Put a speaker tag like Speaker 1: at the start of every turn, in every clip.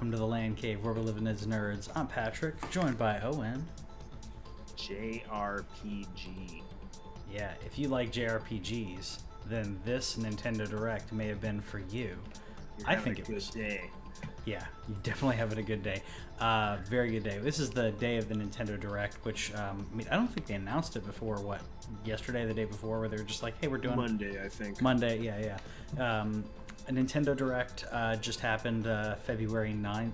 Speaker 1: Welcome to the Land Cave where we're living as nerds. I'm Patrick, joined by Owen.
Speaker 2: JRPG.
Speaker 1: Yeah, if you like JRPGs, then this Nintendo Direct may have been for you.
Speaker 2: You're
Speaker 1: I
Speaker 2: having
Speaker 1: think
Speaker 2: a
Speaker 1: it
Speaker 2: good
Speaker 1: was.
Speaker 2: day.
Speaker 1: Yeah, you definitely having a good day. Uh, very good day. This is the day of the Nintendo Direct, which um, I mean, I don't think they announced it before. What yesterday, the day before, where they were just like, "Hey, we're doing
Speaker 2: Monday, I think.
Speaker 1: Monday, yeah, yeah. Um, a Nintendo Direct uh, just happened uh, February 9th.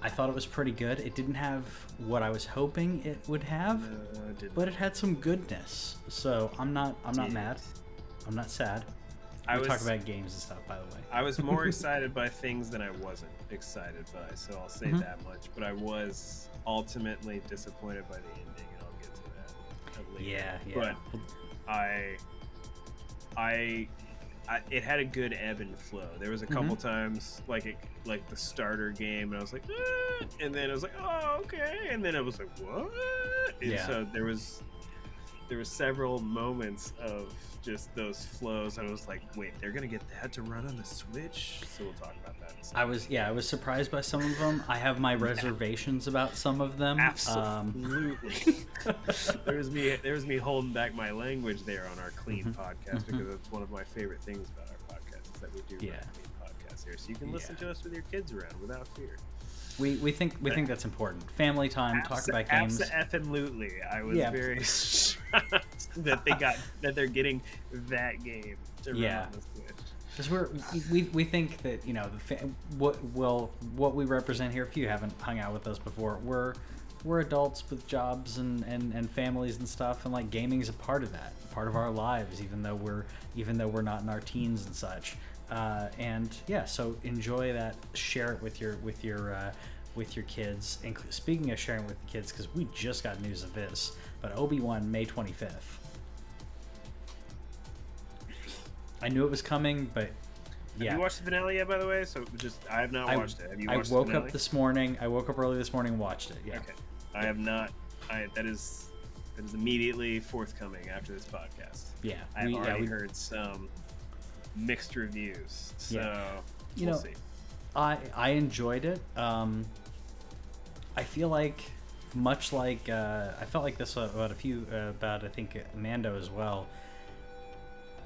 Speaker 1: I thought it was pretty good. It didn't have what I was hoping it would have,
Speaker 2: Uh, did-
Speaker 1: but it had some goodness. So I'm not I'm not mad. I'm not sad.
Speaker 2: I was
Speaker 1: talk about games and stuff, by the way.
Speaker 2: I was more excited by things than I wasn't excited by, so I'll say
Speaker 1: Mhm.
Speaker 2: that much. But I was ultimately disappointed by the ending, and I'll get to that. at later.
Speaker 1: Yeah, yeah.
Speaker 2: But I, I, I, it had a good ebb and flow. There was a couple mm-hmm. times like it, like the starter game, and I was like, and then it was like, oh okay, and then I was like, what? And
Speaker 1: Yeah.
Speaker 2: so there was, there was several moments of just those flows. I was like, wait, they're gonna get that to run on the Switch. So we'll talk about that. In a second.
Speaker 1: I was yeah, I was surprised by some of them. I have my reservations about some of them. Um,
Speaker 2: Absolutely. there was me. There was me holding back my language there on our clean
Speaker 1: Mhm,
Speaker 2: podcast
Speaker 1: mhm.
Speaker 2: because that's one of my favorite things about our podcast is that we do
Speaker 1: Yeah.
Speaker 2: clean podcast here, so you can listen
Speaker 1: Yeah.
Speaker 2: to us with your kids around without fear.
Speaker 1: we, we think we think that's important. Family time, talk about games.
Speaker 2: Absolutely. I was
Speaker 1: Yeah.
Speaker 2: very shocked that they got that they're getting that game to run
Speaker 1: Yeah. Because we're we, we think that you know the what well what we represent here. If you haven't hung out with us before, we're we're adults with jobs and, and, and families and stuff, and like gaming is a part of that, part of our lives, even though we're even though we're not in our teens and such. Uh, and yeah, so enjoy that. Share it with your with your uh, with your kids. And speaking of sharing with the kids, because we just got news of this, but Obi Wan May twenty fifth. I knew it was coming, but yeah.
Speaker 2: Have you watched the finale yet, by the way? So just I have not
Speaker 1: I-
Speaker 2: watched it. Have you
Speaker 1: I woke up this morning. I woke up early this morning and watched it. Yeah.
Speaker 2: Okay. I have not. I that is that is immediately forthcoming after this podcast.
Speaker 1: Yeah.
Speaker 2: I have
Speaker 1: we- yeah,
Speaker 2: already
Speaker 1: we-
Speaker 2: heard some mixed reviews. So
Speaker 1: Yeah. You
Speaker 2: we'll
Speaker 1: know,
Speaker 2: see.
Speaker 1: I I enjoyed it. Um, I feel like much like uh, I felt like this about a few uh, about I think Mando as well.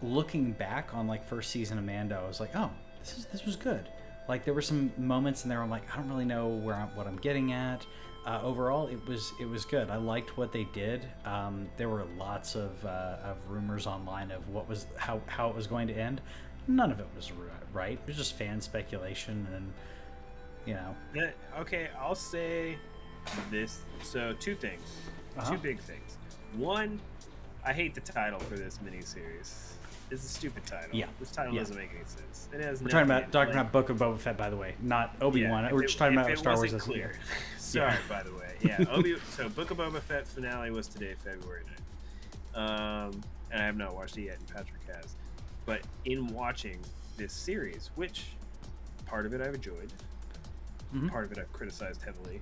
Speaker 1: Looking back on like first season of Mando, I was like, oh, this is this was good. Like there were some moments in there. I'm like, I don't really know where I'm, what I'm getting at. Uh, overall, it was it was good. I liked what they did. Um, there were lots of, uh, of rumors online of what was how, how it was going to end. None of it was right. It was just fan speculation, and you know,
Speaker 2: okay, I'll say this. So two things,
Speaker 1: Uh-huh.
Speaker 2: two big things. One, I hate the title for this miniseries. It's a stupid title.
Speaker 1: Yeah.
Speaker 2: This title
Speaker 1: Yeah.
Speaker 2: doesn't make any sense. It has
Speaker 1: we're talking about talking
Speaker 2: like-
Speaker 1: about Book of Boba Fett, by the way, not Obi Wan.
Speaker 2: if
Speaker 1: we're just talking about Star Wars.
Speaker 2: clear.
Speaker 1: clear.
Speaker 2: Sorry, by the way. Yeah, Obi. so Book of Boba Fett finale was today, February 9th. Um, and I have not watched it yet, and Patrick has. But in watching this series, which part of it I've enjoyed,
Speaker 1: Mhm.
Speaker 2: part of it I've criticized heavily.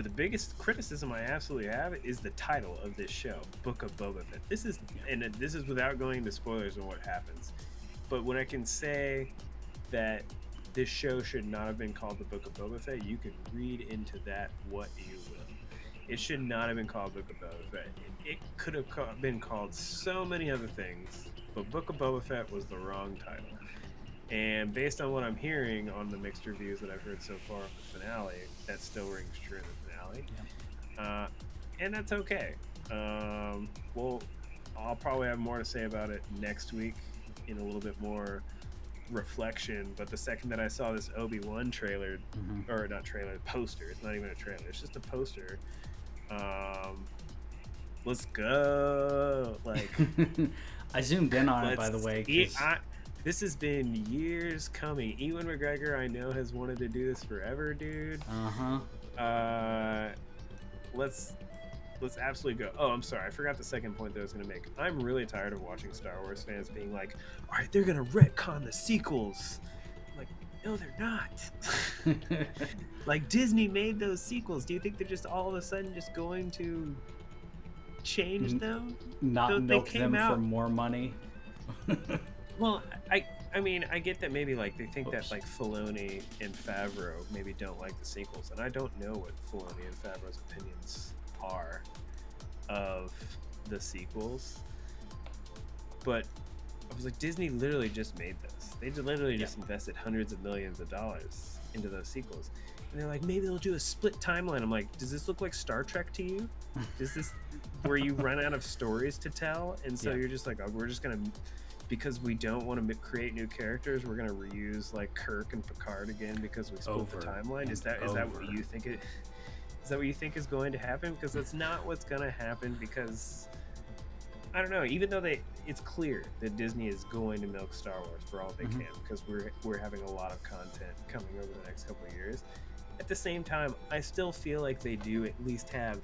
Speaker 2: But the biggest criticism I absolutely have is the title of this show, Book of Boba Fett. This is, and this is without going into spoilers on what happens. But when I can say that this show should not have been called the Book of Boba Fett, you can read into that what you will. It should not have been called Book of Boba Fett. It, could have been called so many other things, but Book of Boba Fett was the wrong title. And based on what I'm hearing on the mixed reviews that I've heard so far of the finale, that still rings true the finale. Uh, and that's okay. Um, well, I'll probably have more to say about it next week in a little bit more reflection, but the second that I saw this Obi Wan trailer,
Speaker 1: Mhm.
Speaker 2: or not trailer, poster, it's not even a trailer, it's just a poster. Um, let's go! Like,
Speaker 1: I zoomed in on it, by the way.
Speaker 2: I, this has been years coming. Ewan McGregor, I know, has wanted to do this forever, dude.
Speaker 1: Uh-huh.
Speaker 2: Uh, let's let's absolutely go. Oh, I'm sorry, I forgot the second point that I was gonna make. I'm really tired of watching Star Wars fans being like, "All right, they're gonna retcon the sequels." I'm like, no, they're not. like Disney made those sequels. Do you think they're just all of a sudden just going to change them?
Speaker 1: Not milk them for more money.
Speaker 2: Well, I I mean, I get that maybe like they think
Speaker 1: Oops.
Speaker 2: that like Filoni and Favreau maybe don't like the sequels, and I don't know what Filoni and Favreau's opinions are of the sequels. But I was like, Disney literally just made this. They literally just invested hundreds of millions of dollars into those sequels. And they're like, maybe they'll do a split timeline. I'm like, does this look like Star Trek to you? Does this where you run out of stories to tell, and so
Speaker 1: Yeah.
Speaker 2: you're just like, oh, we're just gonna because we don't want to create new characters, we're gonna reuse like Kirk and Picard again because we split
Speaker 1: Over
Speaker 2: the timeline. Is that is that what you think it? Is that what you think is going to happen? Because that's not what's gonna happen. Because I don't know. Even though they, it's clear that Disney is going to milk Star Wars for all they
Speaker 1: Mhm.
Speaker 2: can because we're we're having a lot of content coming over the next couple of years. At the same time, I still feel like they do at least have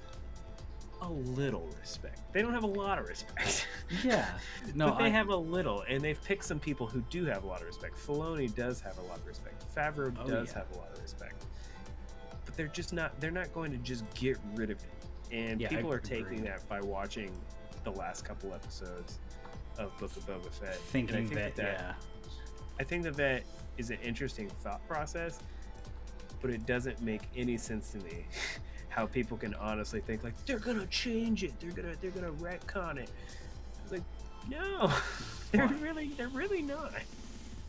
Speaker 2: a little respect. They don't have a lot of respect.
Speaker 1: Yeah. No,
Speaker 2: but they
Speaker 1: I,
Speaker 2: have a little, and they've picked some people who do have a lot of respect. Filoni does have a lot of respect. Favreau
Speaker 1: Oh,
Speaker 2: does
Speaker 1: yeah.
Speaker 2: have a lot of respect. But they're just not. They're not going to just get rid of it. And
Speaker 1: Yeah, I
Speaker 2: people are
Speaker 1: agree.
Speaker 2: taking that by watching the last couple episodes of Book of Boba Fett. And I
Speaker 1: thinking
Speaker 2: think
Speaker 1: that, yeah.
Speaker 2: I think that that is an interesting thought process, but it doesn't make any sense to me how people can honestly think like they're gonna change it, they're gonna they're gonna retcon it. It's like, no, they're really they're really not.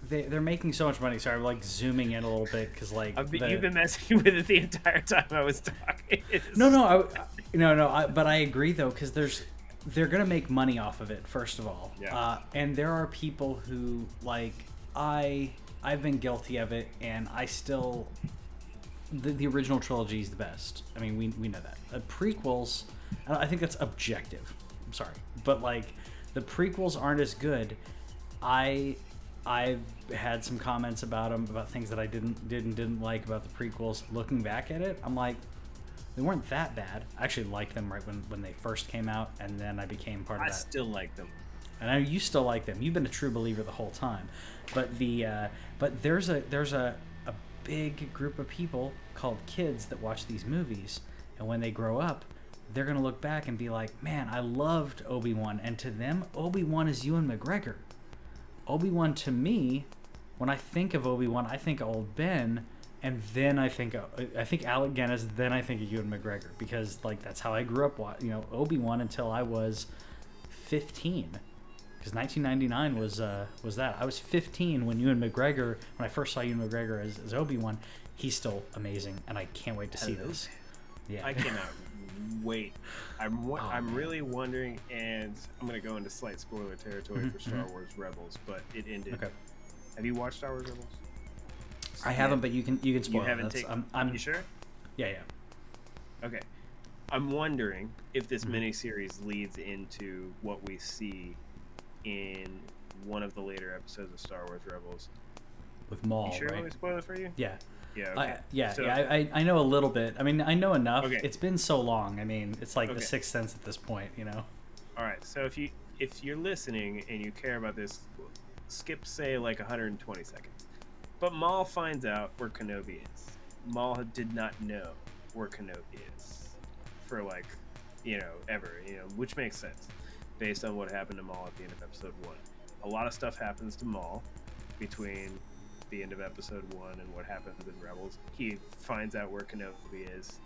Speaker 1: They, they're making so much money. Sorry, I'm like zooming in a little bit because like
Speaker 2: I've been,
Speaker 1: the-
Speaker 2: you've been messing with it the entire time I was talking.
Speaker 1: No, no, I, no, no. I, but I agree though, because there's they're gonna make money off of it. First of all,
Speaker 2: Yeah.
Speaker 1: uh, and there are people who like I I've been guilty of it, and I still the, the original trilogy is the best. I mean, we we know that. The prequels, I I think that's objective. I'm sorry, but like the prequels aren't as good. I I've had some comments about them about things that I didn't didn't didn't like about the prequels. Looking back at it, I'm like, they weren't that bad. I actually liked them right when, when they first came out, and then I became part of that.
Speaker 2: I
Speaker 1: that.
Speaker 2: still like them.
Speaker 1: And I know you still like them. You've been a true believer the whole time. But the uh, but there's a there's a big group of people called kids that watch these movies, and when they grow up, they're gonna look back and be like, "Man, I loved Obi Wan," and to them, Obi Wan is Ewan McGregor. Obi Wan to me, when I think of Obi Wan, I think old Ben, and then I think I think Alec Guinness, then I think of Ewan McGregor because like that's how I grew up. You know, Obi Wan until I was fifteen, because 1999 was uh, was that I was 15 when Ewan McGregor when I first saw Ewan McGregor as, as Obi Wan. He's still amazing, and I can't wait to see
Speaker 2: Hello.
Speaker 1: this. Yeah,
Speaker 2: I cannot wait. I'm wa-
Speaker 1: Oh,
Speaker 2: I'm
Speaker 1: man.
Speaker 2: really wondering, and I'm gonna go into slight spoiler territory
Speaker 1: Mhm,
Speaker 2: for Star Wars Rebels, but it ended.
Speaker 1: okay.
Speaker 2: Have you watched Star Wars Rebels?
Speaker 1: I haven't, but you can you can spoil.
Speaker 2: You haven't taken.
Speaker 1: I'm, I'm
Speaker 2: you sure?
Speaker 1: yeah yeah.
Speaker 2: Okay. I'm wondering if this
Speaker 1: Mhm.
Speaker 2: miniseries leads into what we see in one of the later episodes of Star Wars Rebels.
Speaker 1: With Maul,
Speaker 2: you sure
Speaker 1: right?
Speaker 2: spoil it for you?
Speaker 1: Yeah.
Speaker 2: Yeah. Okay.
Speaker 1: I, yeah,
Speaker 2: So-
Speaker 1: yeah, I, I- I know a little bit. I mean, I know enough.
Speaker 2: Okay.
Speaker 1: It's been so long. I mean, it's like
Speaker 2: Okay.
Speaker 1: the sixth sense at this point, you know.
Speaker 2: All right. So if you if you're listening and you care about this, skip say like 120 seconds. But Maul finds out where Kenobi is. Maul did not know where Kenobi is for like, you know, ever. You know, which makes sense based on what happened to Maul at the end of Episode One. A lot of stuff happens to Maul between the end of Episode One and what happens in Rebels. He finds out where Kenobi is,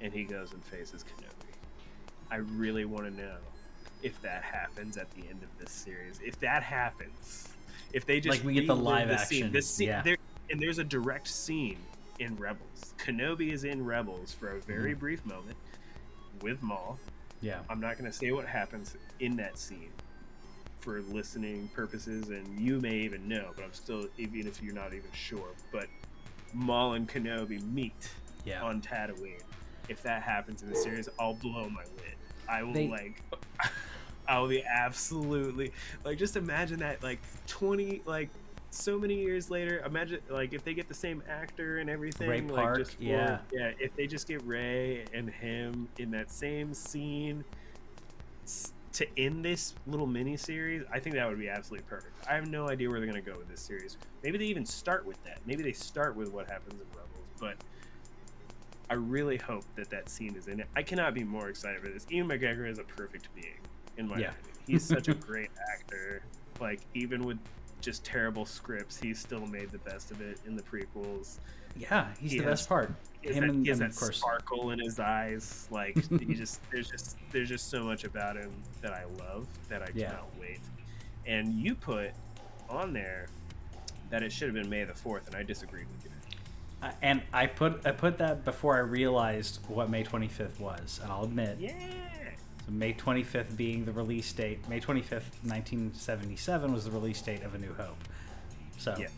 Speaker 2: and he goes and faces Kenobi. I really want to know if that happens at the end of this series. If that happens, if they just
Speaker 1: Like we get the live
Speaker 2: the scene,
Speaker 1: action,
Speaker 2: the scene,
Speaker 1: yeah.
Speaker 2: there, and there's a direct scene in Rebels. Kenobi is in Rebels for a very
Speaker 1: Mm-hmm.
Speaker 2: brief moment with Maul.
Speaker 1: Yeah.
Speaker 2: I'm not going to say what happens in that scene, for listening purposes, and you may even know, but I'm still even if you're not even sure. But Maul and Kenobi meet
Speaker 1: Yeah.
Speaker 2: on Tatooine. If that happens in the series, I'll blow my lid. I will
Speaker 1: They-
Speaker 2: like. I will be absolutely like. Just imagine that like twenty like so many years later. Imagine like if they get the same actor and everything.
Speaker 1: Ray
Speaker 2: like,
Speaker 1: Park,
Speaker 2: just for-
Speaker 1: yeah.
Speaker 2: yeah. If they just get Ray and him in that same scene to end this little mini series, I think that would be absolutely perfect. I have no idea where they're gonna go with this series. Maybe they even start with that. Maybe they start with what happens in Rebels, but. I really hope that that scene is in it. I cannot be more excited for this. Ewan McGregor is a perfect being, in my
Speaker 1: Yeah.
Speaker 2: opinion. He's such a great actor. Like even with just terrible scripts, he still made the best of it in the prequels.
Speaker 1: Yeah, he's
Speaker 2: He
Speaker 1: the
Speaker 2: has-
Speaker 1: best part. Him
Speaker 2: that,
Speaker 1: and,
Speaker 2: he has
Speaker 1: and
Speaker 2: that
Speaker 1: of course.
Speaker 2: sparkle in his eyes. Like he just there's just there's just so much about him that I love that I
Speaker 1: Yeah.
Speaker 2: cannot wait. And you put on there that it should have been May the fourth, and I disagreed with you.
Speaker 1: Uh, and I put I put that before I realized what May 25th was, and I'll admit,
Speaker 2: Yeah.
Speaker 1: So May 25th being the release date, May 25th, 1977 was the release date of A New Hope. So
Speaker 2: Yeah.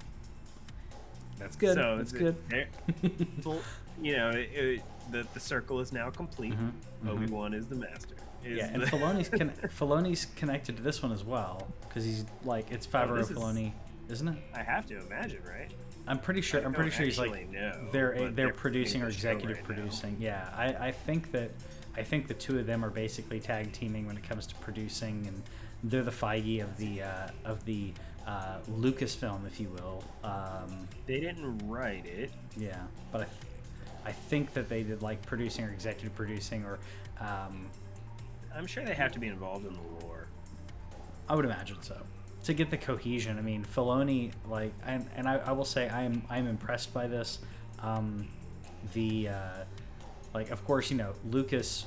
Speaker 1: that's good.
Speaker 2: So
Speaker 1: that's
Speaker 2: th-
Speaker 1: good.
Speaker 2: you know, it, it, the the circle is now complete.
Speaker 1: Mhm, mhm.
Speaker 2: Obi Wan is the master. Is
Speaker 1: yeah, and
Speaker 2: the-
Speaker 1: Filoni's con- Filoni's connected to this one as well because he's like it's Favreau
Speaker 2: Oh, this is-
Speaker 1: Filoni, isn't it?
Speaker 2: I have to imagine, right?
Speaker 1: I'm pretty sure.
Speaker 2: I
Speaker 1: I'm pretty sure he's like
Speaker 2: know,
Speaker 1: they're they're
Speaker 2: they're
Speaker 1: producing or executive
Speaker 2: right now.
Speaker 1: producing. Yeah, I, I think that I think the two of them are basically tag teaming when it comes to producing, and they're the Feige of the uh, of the uh, Lucasfilm, if you will. Um,
Speaker 2: They didn't write it.
Speaker 1: yeah, but I, th- I think that they did like producing or executive producing, or um,
Speaker 2: I'm sure they have to be involved in the lore.
Speaker 1: I would imagine so. To get the cohesion, I mean, Filoni, like, and, and I, I will say, I am I'm impressed by this. Um, the, uh, like, of course, you know, Lucas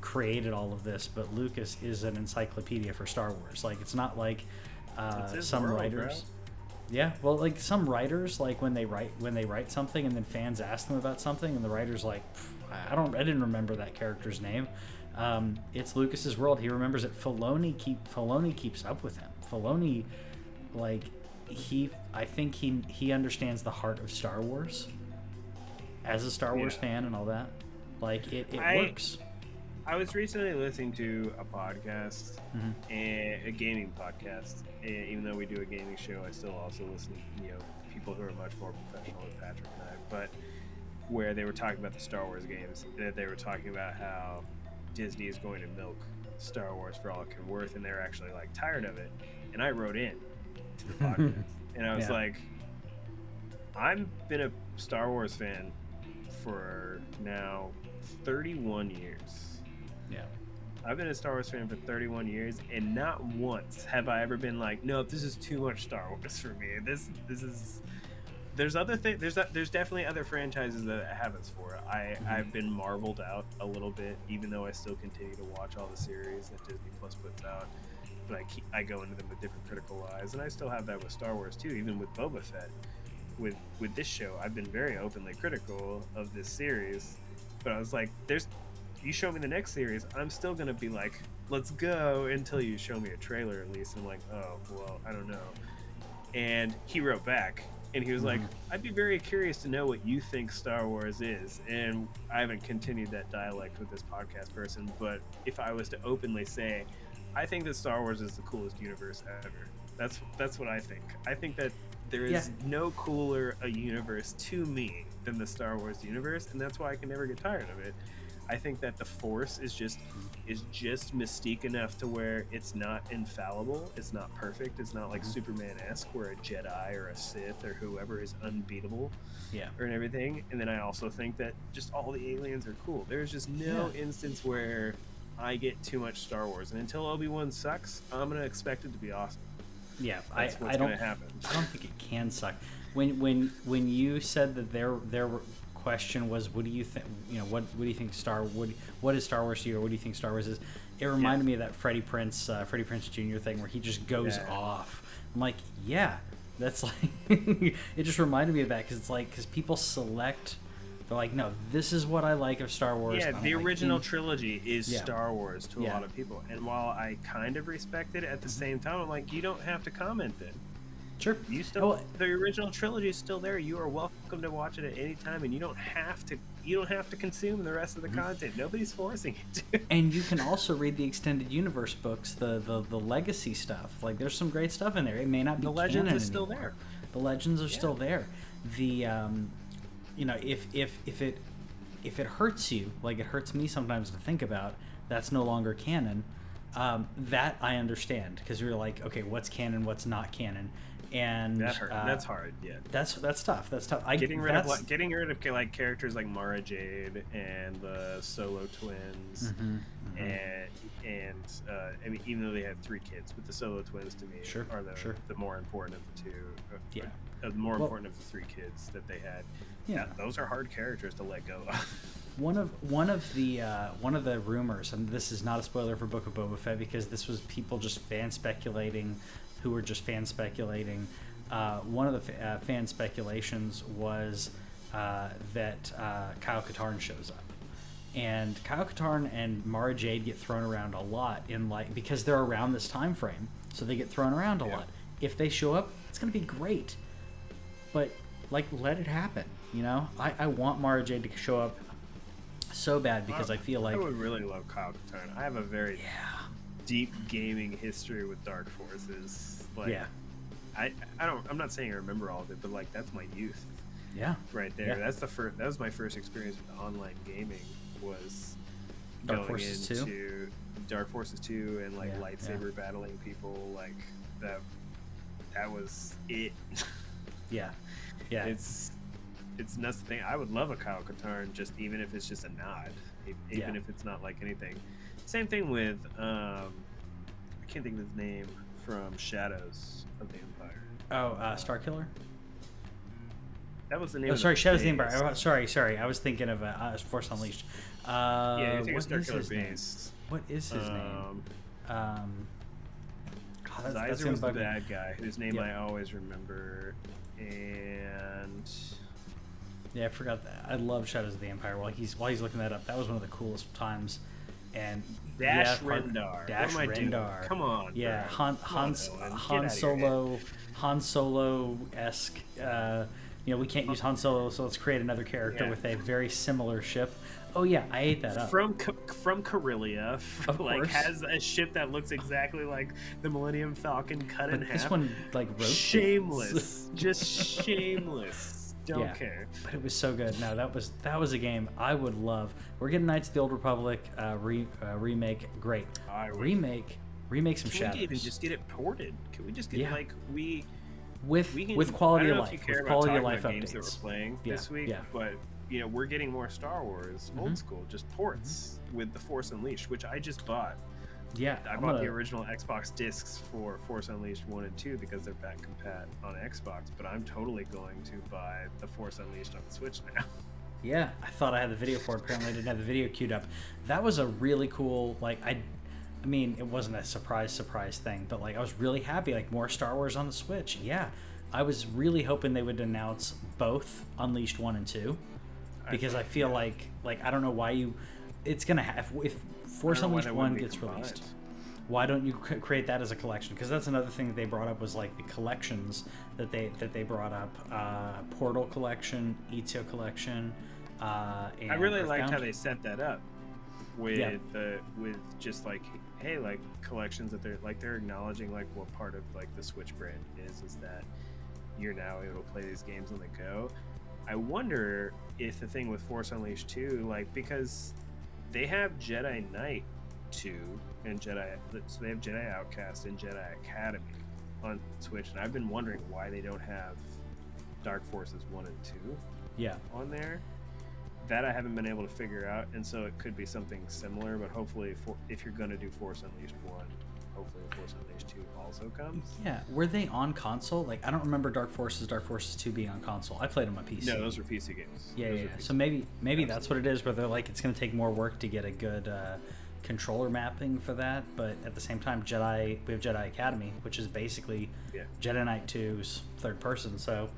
Speaker 1: created all of this, but Lucas is an encyclopedia for Star Wars. Like, it's not like uh,
Speaker 2: It's
Speaker 1: some
Speaker 2: world,
Speaker 1: writers.
Speaker 2: bro.
Speaker 1: Yeah, well, like some writers, like when they write when they write something, and then fans ask them about something, and the writer's like, I don't, I didn't remember that character's name. Um, it's Lucas's world. He remembers it. Filoni keep Filoni keeps up with him. Filoni, like he, I think he he understands the heart of Star Wars. As a Star Wars
Speaker 2: Yeah.
Speaker 1: fan and all that, like it, it
Speaker 2: I-
Speaker 1: works.
Speaker 2: I was recently listening to a podcast,
Speaker 1: Mhm.
Speaker 2: and a gaming podcast. And even though we do a gaming show, I still also listen to you know people who are much more professional than Patrick and I. But where they were talking about the Star Wars games, that they were talking about how Disney is going to milk Star Wars for all it can worth, and they're actually like tired of it. And I wrote in to the podcast, and I was
Speaker 1: Yeah.
Speaker 2: like, I've been a Star Wars fan for now 31 years.
Speaker 1: Yeah.
Speaker 2: I've been a Star Wars fan for 31 years, and not once have I ever been like, "No, this is too much Star Wars for me. This, this is." There's other things. There's there's definitely other franchises that I have us for. I
Speaker 1: Mhm.
Speaker 2: I've been marveled out a little bit, even though I still continue to watch all the series that Disney Plus puts out. But I keep, I go into them with different critical eyes, and I still have that with Star Wars too. Even with Boba Fett, with with this show, I've been very openly critical of this series. But I was like, there's you show me the next series, I'm still gonna be like, let's go until you show me a trailer at least. I'm like, oh well, I don't know. And he wrote back and he was like,
Speaker 1: Mhm.
Speaker 2: I'd be very curious to know what you think Star Wars is. And I haven't continued that dialect with this podcast person, but if I was to openly say, I think that Star Wars is the coolest universe ever. That's that's what I think. I think that there is no cooler a universe to me than the Star Wars universe, and that's why I can never get tired of it. I think that the Force is just is just mystique enough to where it's not infallible, it's not perfect, it's not like
Speaker 1: Mhm.
Speaker 2: Superman esque where a Jedi or a Sith or whoever is unbeatable
Speaker 1: Yeah.
Speaker 2: or and everything. And then I also think that just all the aliens are cool. There's just no
Speaker 1: Yeah.
Speaker 2: instance where I get too much Star Wars, and until Obi Wan sucks, I'm gonna expect it to be awesome.
Speaker 1: Yeah.
Speaker 2: That's
Speaker 1: I, I don't.
Speaker 2: happen.
Speaker 1: I don't think it can suck. When when when you said that their their question was, what do you think? You know, what what do you think Star what what is Star Wars to you, or what do you think Star Wars is? It reminded me of that Freddie Prinze uh, Freddie Prinze Jr. thing where he just goes
Speaker 2: Yeah.
Speaker 1: off. I'm like, yeah, that's like. it just reminded me of that because it's like because people select They're like, no, this is what I like of Star Wars.
Speaker 2: Yeah,
Speaker 1: I
Speaker 2: the
Speaker 1: like
Speaker 2: original
Speaker 1: in-
Speaker 2: trilogy is
Speaker 1: Yeah.
Speaker 2: Star Wars to a lot of people. And while I kind of respect it, at the same time, I'm like, you don't have to comment then.
Speaker 1: Sure.
Speaker 2: You still,
Speaker 1: Oh,
Speaker 2: the original trilogy is still there. You are welcome to watch it at any time, and you don't have to. You don't have to consume the rest of the
Speaker 1: Mm-hmm.
Speaker 2: content. Nobody's forcing you to.
Speaker 1: and you can also read the extended universe books, the the, the legacy stuff. Like there's some great stuff in there. It may not be
Speaker 2: The Legends is still there.
Speaker 1: The legends are
Speaker 2: Yeah.
Speaker 1: still there. The um, you know, if if if it if it hurts you, like it hurts me sometimes to think about, that's no longer canon. Um, that I understand because you're like, okay, what's canon, what's not canon, and
Speaker 2: That hurt.
Speaker 1: uh,
Speaker 2: that's hard. Yeah.
Speaker 1: That's that's tough. That's tough. I
Speaker 2: Getting rid of like, getting rid of like characters like Mara Jade and the Solo twins,
Speaker 1: Mhm, mhm.
Speaker 2: and and uh, I mean even though they had three kids, but the Solo twins to me
Speaker 1: Sure,
Speaker 2: are the
Speaker 1: sure.
Speaker 2: the more important of the two. uh,
Speaker 1: Yeah.
Speaker 2: Uh, the more
Speaker 1: Well-
Speaker 2: important of the three kids that they had.
Speaker 1: Yeah.
Speaker 2: those are hard characters to let go of.
Speaker 1: One of one of the uh, one of the rumors, and this is not a spoiler for Book of Boba Fett because this was people just fan speculating, who were just fan speculating. Uh, one of the fa- uh, fan speculations was uh, that uh, Kyle Katarn shows up, and Kyle Katarn and Mara Jade get thrown around a lot in like because they're around this time frame, so they get thrown around a
Speaker 2: Yeah.
Speaker 1: lot. If they show up, it's gonna be great, but like let it happen. You know, I, I want Mara Jade to show up so bad because I feel like
Speaker 2: I would really love Kyle Katarn. I have a very
Speaker 1: yeah,
Speaker 2: deep gaming history with Dark Forces. Like,
Speaker 1: yeah,
Speaker 2: I I don't. I'm not saying I remember all of it, but like that's my youth
Speaker 1: yeah.
Speaker 2: right there.
Speaker 1: Yeah.
Speaker 2: That's the first. That was my first experience with online gaming. Was
Speaker 1: Dark
Speaker 2: going
Speaker 1: Forces 2?
Speaker 2: into Dark Forces two and like
Speaker 1: yeah.
Speaker 2: lightsaber battling people. Like that. That was it.
Speaker 1: Yeah, yeah,
Speaker 2: It's it's nuts to think. I would love a Kyle Katarn, just even if it's just a nod, even
Speaker 1: Yeah.
Speaker 2: if it's not like anything. Same thing with um, I can't think of his name from Shadows of the Empire.
Speaker 1: oh, uh, Star Killer.
Speaker 2: That was the name.
Speaker 1: Oh, sorry,
Speaker 2: the
Speaker 1: Shadows of the. Empire. Oh, sorry, sorry. I was thinking of uh, uh, Force Unleashed. Uh,
Speaker 2: Yeah,
Speaker 1: what
Speaker 2: Star
Speaker 1: is
Speaker 2: Killer
Speaker 1: his name? What is his name?
Speaker 2: Um,
Speaker 1: Um, God, that's, that's
Speaker 2: was the bad guy, whose name. I always remember, and
Speaker 1: Yeah, I forgot that. I love Shadows of the Empire. While he's while he's looking that up, that was one of the coolest times. And
Speaker 2: Dash
Speaker 1: yeah,
Speaker 2: Rendar.
Speaker 1: Dash
Speaker 2: what am I doing?
Speaker 1: Rendar.
Speaker 2: Come on.
Speaker 1: Yeah,
Speaker 2: bro.
Speaker 1: Han
Speaker 2: on,
Speaker 1: Han, Han
Speaker 2: outta your head.
Speaker 1: Solo, Han Solo esque. Uh, you know, we can't use Han Solo, so let's create another character
Speaker 2: Yeah.
Speaker 1: with a very similar ship. Oh yeah, I ate that up.
Speaker 2: from from Corellia,
Speaker 1: Of
Speaker 2: like
Speaker 1: course.
Speaker 2: has a ship that looks exactly like the Millennium Falcon cut in
Speaker 1: but
Speaker 2: half.
Speaker 1: this one like rotates.
Speaker 2: shameless, just shameless. Don't
Speaker 1: Yeah.
Speaker 2: care.
Speaker 1: But it was so good. No, that was that was a game I would love. We're getting Knights of the Old Republic uh, re, uh, remake. Great
Speaker 2: I would-
Speaker 1: remake. Remake some
Speaker 2: Can
Speaker 1: shadows
Speaker 2: we even just get it ported? Can we just get
Speaker 1: Yeah.
Speaker 2: like we
Speaker 1: with
Speaker 2: we can
Speaker 1: with quality
Speaker 2: I don't
Speaker 1: of
Speaker 2: know
Speaker 1: life.
Speaker 2: If you care
Speaker 1: With
Speaker 2: about
Speaker 1: quality of life
Speaker 2: about games that we're
Speaker 1: updates.
Speaker 2: playing
Speaker 1: Yeah,
Speaker 2: this week,
Speaker 1: yeah.
Speaker 2: but you know we're getting more Star Wars
Speaker 1: Mhm.
Speaker 2: old school, just ports with the Force Unleashed, which I just bought.
Speaker 1: Yeah,
Speaker 2: I bought
Speaker 1: gonna-
Speaker 2: the original Xbox discs for Force Unleashed 1 and 2 because they're back compat on Xbox, but I'm totally going to buy the Force Unleashed on the Switch now.
Speaker 1: Yeah, I thought I had the video for it. Apparently, I didn't have the video queued up. That was a really cool. Like, I, I mean, it wasn't a surprise, surprise thing, but like, I was really happy. Like, more Star Wars on the Switch. Yeah, I was really hoping they would announce both Unleashed one and two, because I, feel like, like, I don't know why you. It's gonna have if Force
Speaker 2: I don't know why
Speaker 1: Unleashed one gets
Speaker 2: combined.
Speaker 1: released. Why don't you c- create that as a collection? Because that's another thing that they brought up was like the collections that they that they brought up: uh, Portal collection, Ezio collection. Uh, and
Speaker 2: I really liked how they set that up with
Speaker 1: Yeah.
Speaker 2: the with just like hey like collections that they're like they're acknowledging like what part of like the Switch brand is is that you're now able to play these games on the go. I wonder if the thing with Force Unleashed 2 like because they have Jedi Knight 2 and Jedi so they have Jedi Outcast and Jedi Academy on Switch and I've been wondering why they don't have Dark Forces 1 and 2
Speaker 1: Yeah,
Speaker 2: on there. That I haven't been able to figure out, and so it could be something similar. But hopefully, for, if you're going to do Force Unleashed one, hopefully Force Unleashed two also comes.
Speaker 1: yeah. Were they on console? Like, I don't remember Dark Forces, Dark Forces Two being on console. I played them on my PC.
Speaker 2: No, those are PC games.
Speaker 1: yeah,
Speaker 2: Those
Speaker 1: yeah. yeah. So maybe maybe that's what it is. Where they're like, it's going to take more work to get a good uh, controller mapping for that. But at the same time, Jedi we have Jedi Academy, which is basically
Speaker 2: Yeah.
Speaker 1: Jedi Knight 2's third person. So,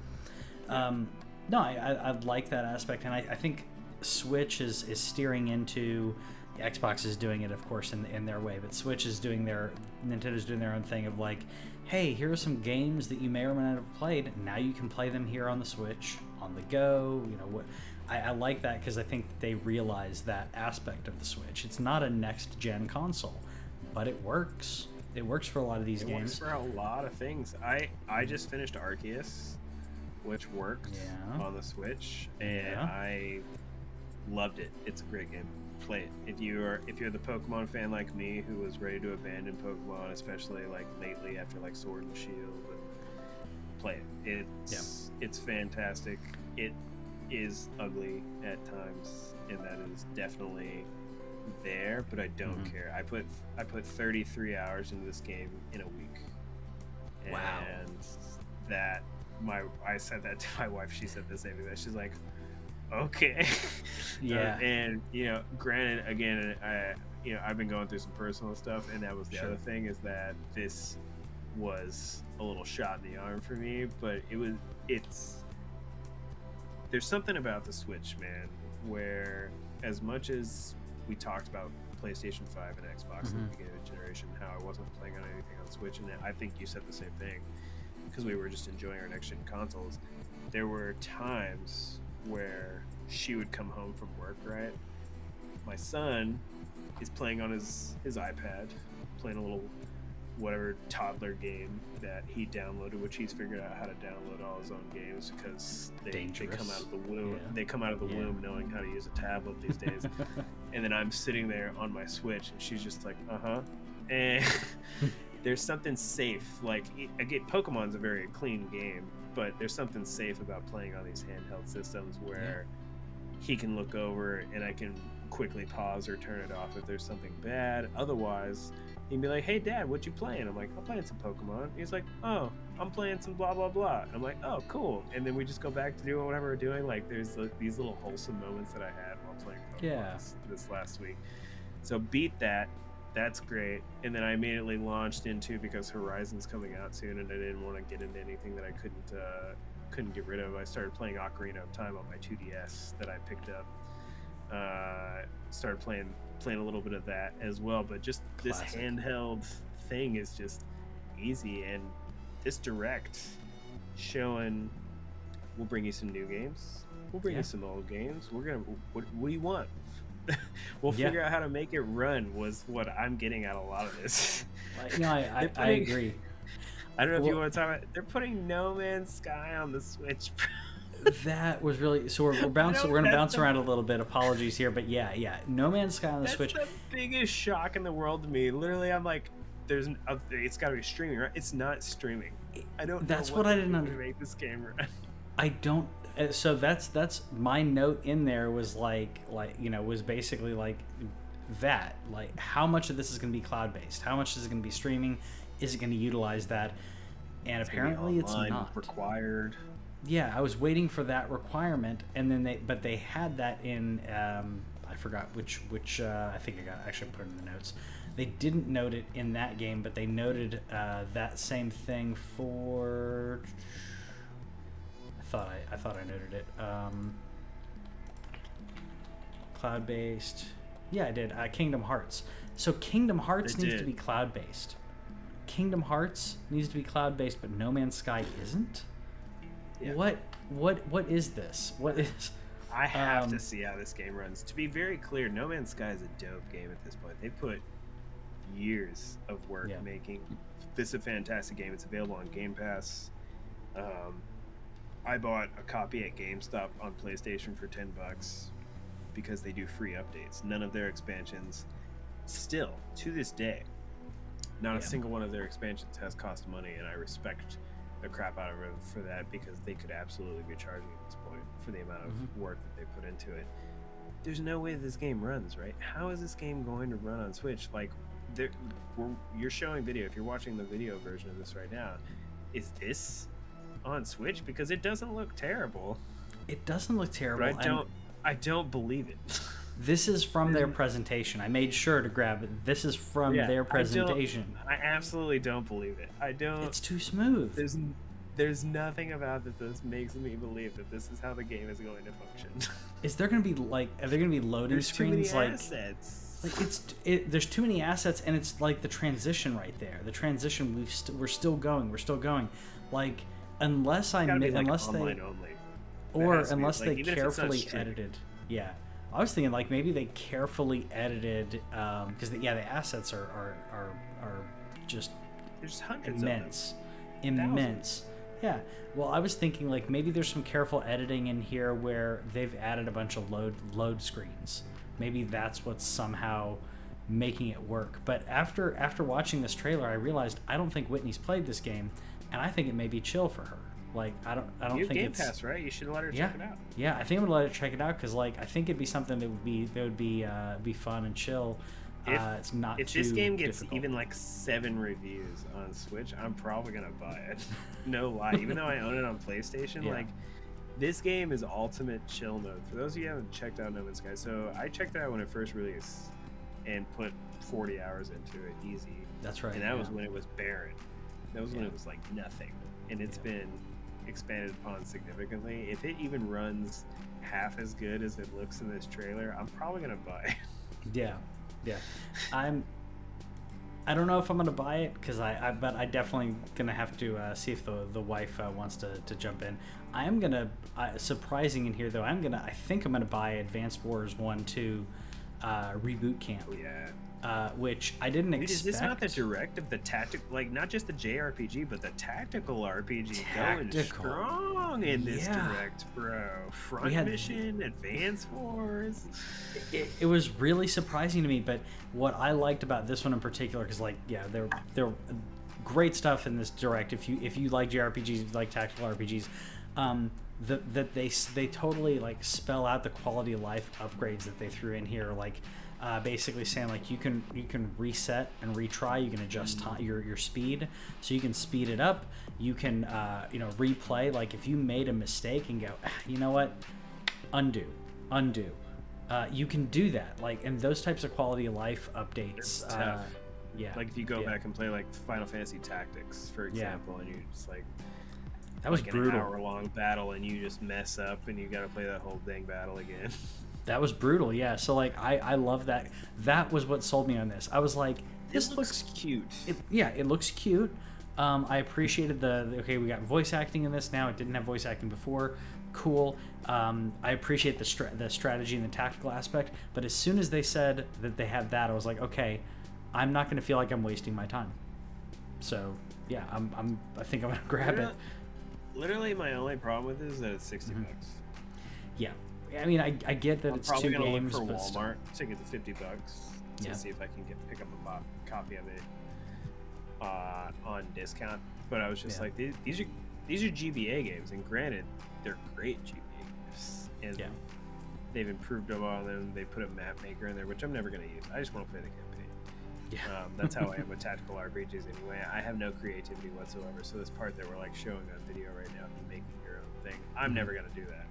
Speaker 1: um, no, I, I, I like that aspect, and I, I think Switch is is steering into. Xbox is doing it, of course, in in their way, but Switch is doing their Nintendo's doing their own thing of like, hey, here are some games that you may or may not have played. Now you can play them here on the Switch, on the go. You know what? I, I like that because I think they realize that aspect of the Switch. It's not a next gen console, but it works. It works for a lot of these
Speaker 2: It
Speaker 1: games.
Speaker 2: works for a lot of things. I I just finished Arceus, which worked
Speaker 1: Yeah.
Speaker 2: on the Switch, and
Speaker 1: Yeah.
Speaker 2: I loved it. It's a great game. Play it if you are if you're the Pokemon fan like me who was ready to abandon Pokemon, especially like lately after like Sword and Shield. Play it. It's it's fantastic. It is ugly at times, and that is definitely there. But I don't
Speaker 1: Mhm.
Speaker 2: care. I put I put 33 hours into this game in a week.
Speaker 1: Wow.
Speaker 2: And that my I said that to my wife. She said the same thing. She's like, okay.
Speaker 1: Yeah.
Speaker 2: Uh, and you know, granted, again, I you know I've been going through some personal stuff, and that was the
Speaker 1: Sure.
Speaker 2: other thing is that this was a little shot in the arm for me, but it was it's there's something about the Switch, man, where as much as we talked about PlayStation 5 and Xbox at
Speaker 1: Mhm.
Speaker 2: the beginning of the generation, how I wasn't playing on anything on Switch, and I think you said the same thing because we were just enjoying our next gen consoles. There were times where she would come home from work, right? My son is playing on his his iPad, playing a little whatever toddler game that he downloaded, which he's figured out how to download all his own games because they, they come out of the womb.
Speaker 1: Yeah.
Speaker 2: They come out of the
Speaker 1: Yeah.
Speaker 2: womb knowing how to use a tablet these days. and then I'm sitting there on my Switch, and she's just like, "Uh huh," and there's something safe. Like again, Pokemon's a very clean game, but there's something safe about playing on these handheld systems where he can look over and I can quickly pause or turn it off if there's something bad. Otherwise, he'd be like, "Hey, Dad, what you playing?" I'm like, "I'm playing some Pokemon." He's like, "Oh, I'm playing some blah blah blah." I'm like, "Oh, cool." And then we just go back to doing whatever we're doing. Like, there's like, these little wholesome moments that I had while playing Pokemon
Speaker 1: Yeah.
Speaker 2: this, this last week. So beat that. That's great. And then I immediately launched into because Horizon's coming out soon, and I didn't want to get into anything that I couldn't uh, couldn't get rid of. I started playing Ocarina of Time on my 2DS that I picked up. Uh, started playing playing a little bit of that as well. But just this handheld thing is just easy, and this direct showing we'll bring you some new games. We'll bring
Speaker 1: Yeah.
Speaker 2: you some old games. We're gonna. What, what do you want? we'll
Speaker 1: Yeah.
Speaker 2: figure out how to make it run. Was what I'm getting at a lot of this.
Speaker 1: Like, no, I, I,
Speaker 2: They're
Speaker 1: I agree.
Speaker 2: I don't know if you want to talk about. They're putting No Man's Sky on the Switch.
Speaker 1: that was really so. We're, we're bouncing. We're gonna bounce
Speaker 2: the-
Speaker 1: around a little bit. Apologies here, but yeah, yeah. No Man's Sky on the
Speaker 2: That's
Speaker 1: Switch.
Speaker 2: the biggest shock in the world to me. Literally, I'm like, there's an. It's got to be streaming, right? It's not streaming. I don't.
Speaker 1: That's
Speaker 2: know
Speaker 1: what I didn't
Speaker 2: doing to
Speaker 1: under-
Speaker 2: make this game run.
Speaker 1: I don't. uh, So that's that's my note in there was like like you know was basically like that like how much of this is going to be cloud based? How much is it going to be streaming? Is it going to utilize that? And
Speaker 2: It's
Speaker 1: apparently it's not.
Speaker 2: required.
Speaker 1: Yeah, I was waiting for that requirement, and then they but they had that in um, I forgot which which uh, I think I got actually put it in the notes. They didn't note it in that game, but they noted uh, that same thing for. I thought I, I thought I noted it. Um, cloud based. Yeah, I did. Uh, Kingdom Hearts. So Kingdom Hearts
Speaker 2: They
Speaker 1: needs to be cloud based. Kingdom Hearts needs to be cloud based, but No Man's Sky isn't.
Speaker 2: Yeah.
Speaker 1: What what what is this? What is
Speaker 2: I have
Speaker 1: Um,
Speaker 2: to see how this game runs. To be very clear, No Man's Sky is a dope game at this point. They put years of work
Speaker 1: Yeah.
Speaker 2: making this a fantastic game. It's available on Game Pass. Um, I bought a copy at GameStop on PlayStation for ten bucks because they do free updates. None of their expansions, still to this day, not
Speaker 1: Yeah.
Speaker 2: a single one of their expansions has cost money, and I respect the crap out of them for that because they could absolutely be charging at this point for the amount of
Speaker 1: Mhm.
Speaker 2: work that they put into it. There's no way this game runs, right? How is this game going to run on Switch? Like, we're, you're showing video. If you're watching the video version of this right now, is this on Switch? Because it doesn't look terrible,
Speaker 1: it doesn't look terrible.
Speaker 2: but I don't, I don't believe it.
Speaker 1: This is from their presentation. I made sure to grab it. This is from
Speaker 2: Yeah,
Speaker 1: their presentation.
Speaker 2: I absolutely don't believe it. I don't.
Speaker 1: It's too smooth.
Speaker 2: there's there's nothing about that this makes me believe that this is how the game is going to function.
Speaker 1: Is there going to be like are there going to be loading
Speaker 2: There's too many
Speaker 1: screens like
Speaker 2: assets.
Speaker 1: like it's it, there's too many assets and it's like the transition right there. The transition we've st- we're still going. We're still going. Like unless I mi-
Speaker 2: like
Speaker 1: unless they
Speaker 2: only.
Speaker 1: or
Speaker 2: to be,
Speaker 1: unless
Speaker 2: like,
Speaker 1: they
Speaker 2: even if it's not
Speaker 1: carefully edited. Yeah. I was thinking like maybe they carefully edited um, because the yeah the assets are are are, are just
Speaker 2: There's hundreds of them.
Speaker 1: immense immense yeah well i was thinking like maybe there's some careful editing in here where they've added a bunch of load load screens maybe that's what's somehow making it work but after after watching this trailer i realized i don't think whitney's played this game and i think it may be chill for her like i don't i don't
Speaker 2: You
Speaker 1: think
Speaker 2: Game
Speaker 1: it's
Speaker 2: Pass, right? You should let her
Speaker 1: yeah
Speaker 2: check it out.
Speaker 1: yeah i think i'm gonna let her check it out because like i think it'd be something that would be that would be uh be fun and chill
Speaker 2: If-
Speaker 1: uh, it's not
Speaker 2: If this game gets
Speaker 1: difficult.
Speaker 2: even like seven reviews on Switch, I'm probably gonna buy it. no lie. Even though I own it on PlayStation,
Speaker 1: Yeah.
Speaker 2: like this game is ultimate chill mode. For those of you who haven't checked out No Man's Sky, so I checked it out when it first released and put 40 hours into it easy.
Speaker 1: that's right
Speaker 2: and that was when it was barren. That was when it was like nothing, and it's
Speaker 1: Yeah.
Speaker 2: been expanded upon significantly. If it even runs half as good as it looks in this trailer, I'm probably gonna buy. it.
Speaker 1: Yeah, yeah. I'm. I don't know if I'm gonna buy it because I, I, but I definitely gonna have to uh, see if the the wife uh, wants to, to jump in. I am gonna uh, surprising in here though. I'm gonna. I think I'm gonna buy Advance Wars One Two uh, reboot camp,
Speaker 2: Oh yeah.
Speaker 1: Uh, which I didn't
Speaker 2: Dude,
Speaker 1: expect.
Speaker 2: is this not the direct of the tactic, like not just the JRPG, but the tactical RPG going
Speaker 1: Tactical.
Speaker 2: strong in this
Speaker 1: Yeah.
Speaker 2: direct, bro? Front
Speaker 1: had-
Speaker 2: mission, Advance Wars.
Speaker 1: it, it was really surprising to me. But what I liked about this one in particular, because like, yeah, there there were great stuff in this direct. If you if you like JRPGs, if you like tactical RPGs, um, that that they they totally like spell out the quality of life upgrades that they threw in here, like. Uh, basically saying like you can you can reset and retry you can adjust ti your your speed. So you can speed it up. You can uh, you know replay. Like if you made a mistake and go "Ah, you know what? Undo undo. Uh, you can do that. Like and those types of quality of life updates uh, yeah
Speaker 2: Like if you go
Speaker 1: yeah.
Speaker 2: back and play like Final Fantasy Tactics, for
Speaker 1: Yeah.
Speaker 2: example, and you just like
Speaker 1: that was
Speaker 2: like
Speaker 1: brutal
Speaker 2: an hour long battle and you just mess up and you got to play that whole dang battle again.
Speaker 1: that was brutal yeah. So like i i love that. That was what sold me on this. I was like this, looks,
Speaker 2: cute.
Speaker 1: it, yeah it looks cute. Um, i appreciated the, the okay we got voice acting in this now. It didn't have voice acting before. Cool. Um, i appreciate the, stra- the strategy and the tactical aspect but as soon as they said that they had that i was like okay i'm not going to feel like i'm wasting my time. So yeah i'm, I'm i think i'm going to grab it.
Speaker 2: Literally- Literally, my only problem with it is that it's 60
Speaker 1: Mhm.
Speaker 2: bucks.
Speaker 1: yeah i mean i, I get that
Speaker 2: I'm
Speaker 1: it's
Speaker 2: probably
Speaker 1: two
Speaker 2: gonna
Speaker 1: games
Speaker 2: look for
Speaker 1: but.
Speaker 2: Walmart to get the 50 bucks to
Speaker 1: Yeah.
Speaker 2: see if I can get pick up a bo- copy of it uh, on discount. But I was just
Speaker 1: Yeah.
Speaker 2: like, these, these are these are GBA games, and granted, they're great GBA games, and
Speaker 1: Yeah.
Speaker 2: they've improved a lot upon them. They put a map maker in there, which I'm never gonna use. I just want to play the campaign.
Speaker 1: yeah
Speaker 2: Um, that's how I am with tactical RPGs anyway. I have no creativity whatsoever. So this part that we're like showing on video right now, you making your own thing, I'm
Speaker 1: Mhm.
Speaker 2: never gonna do that.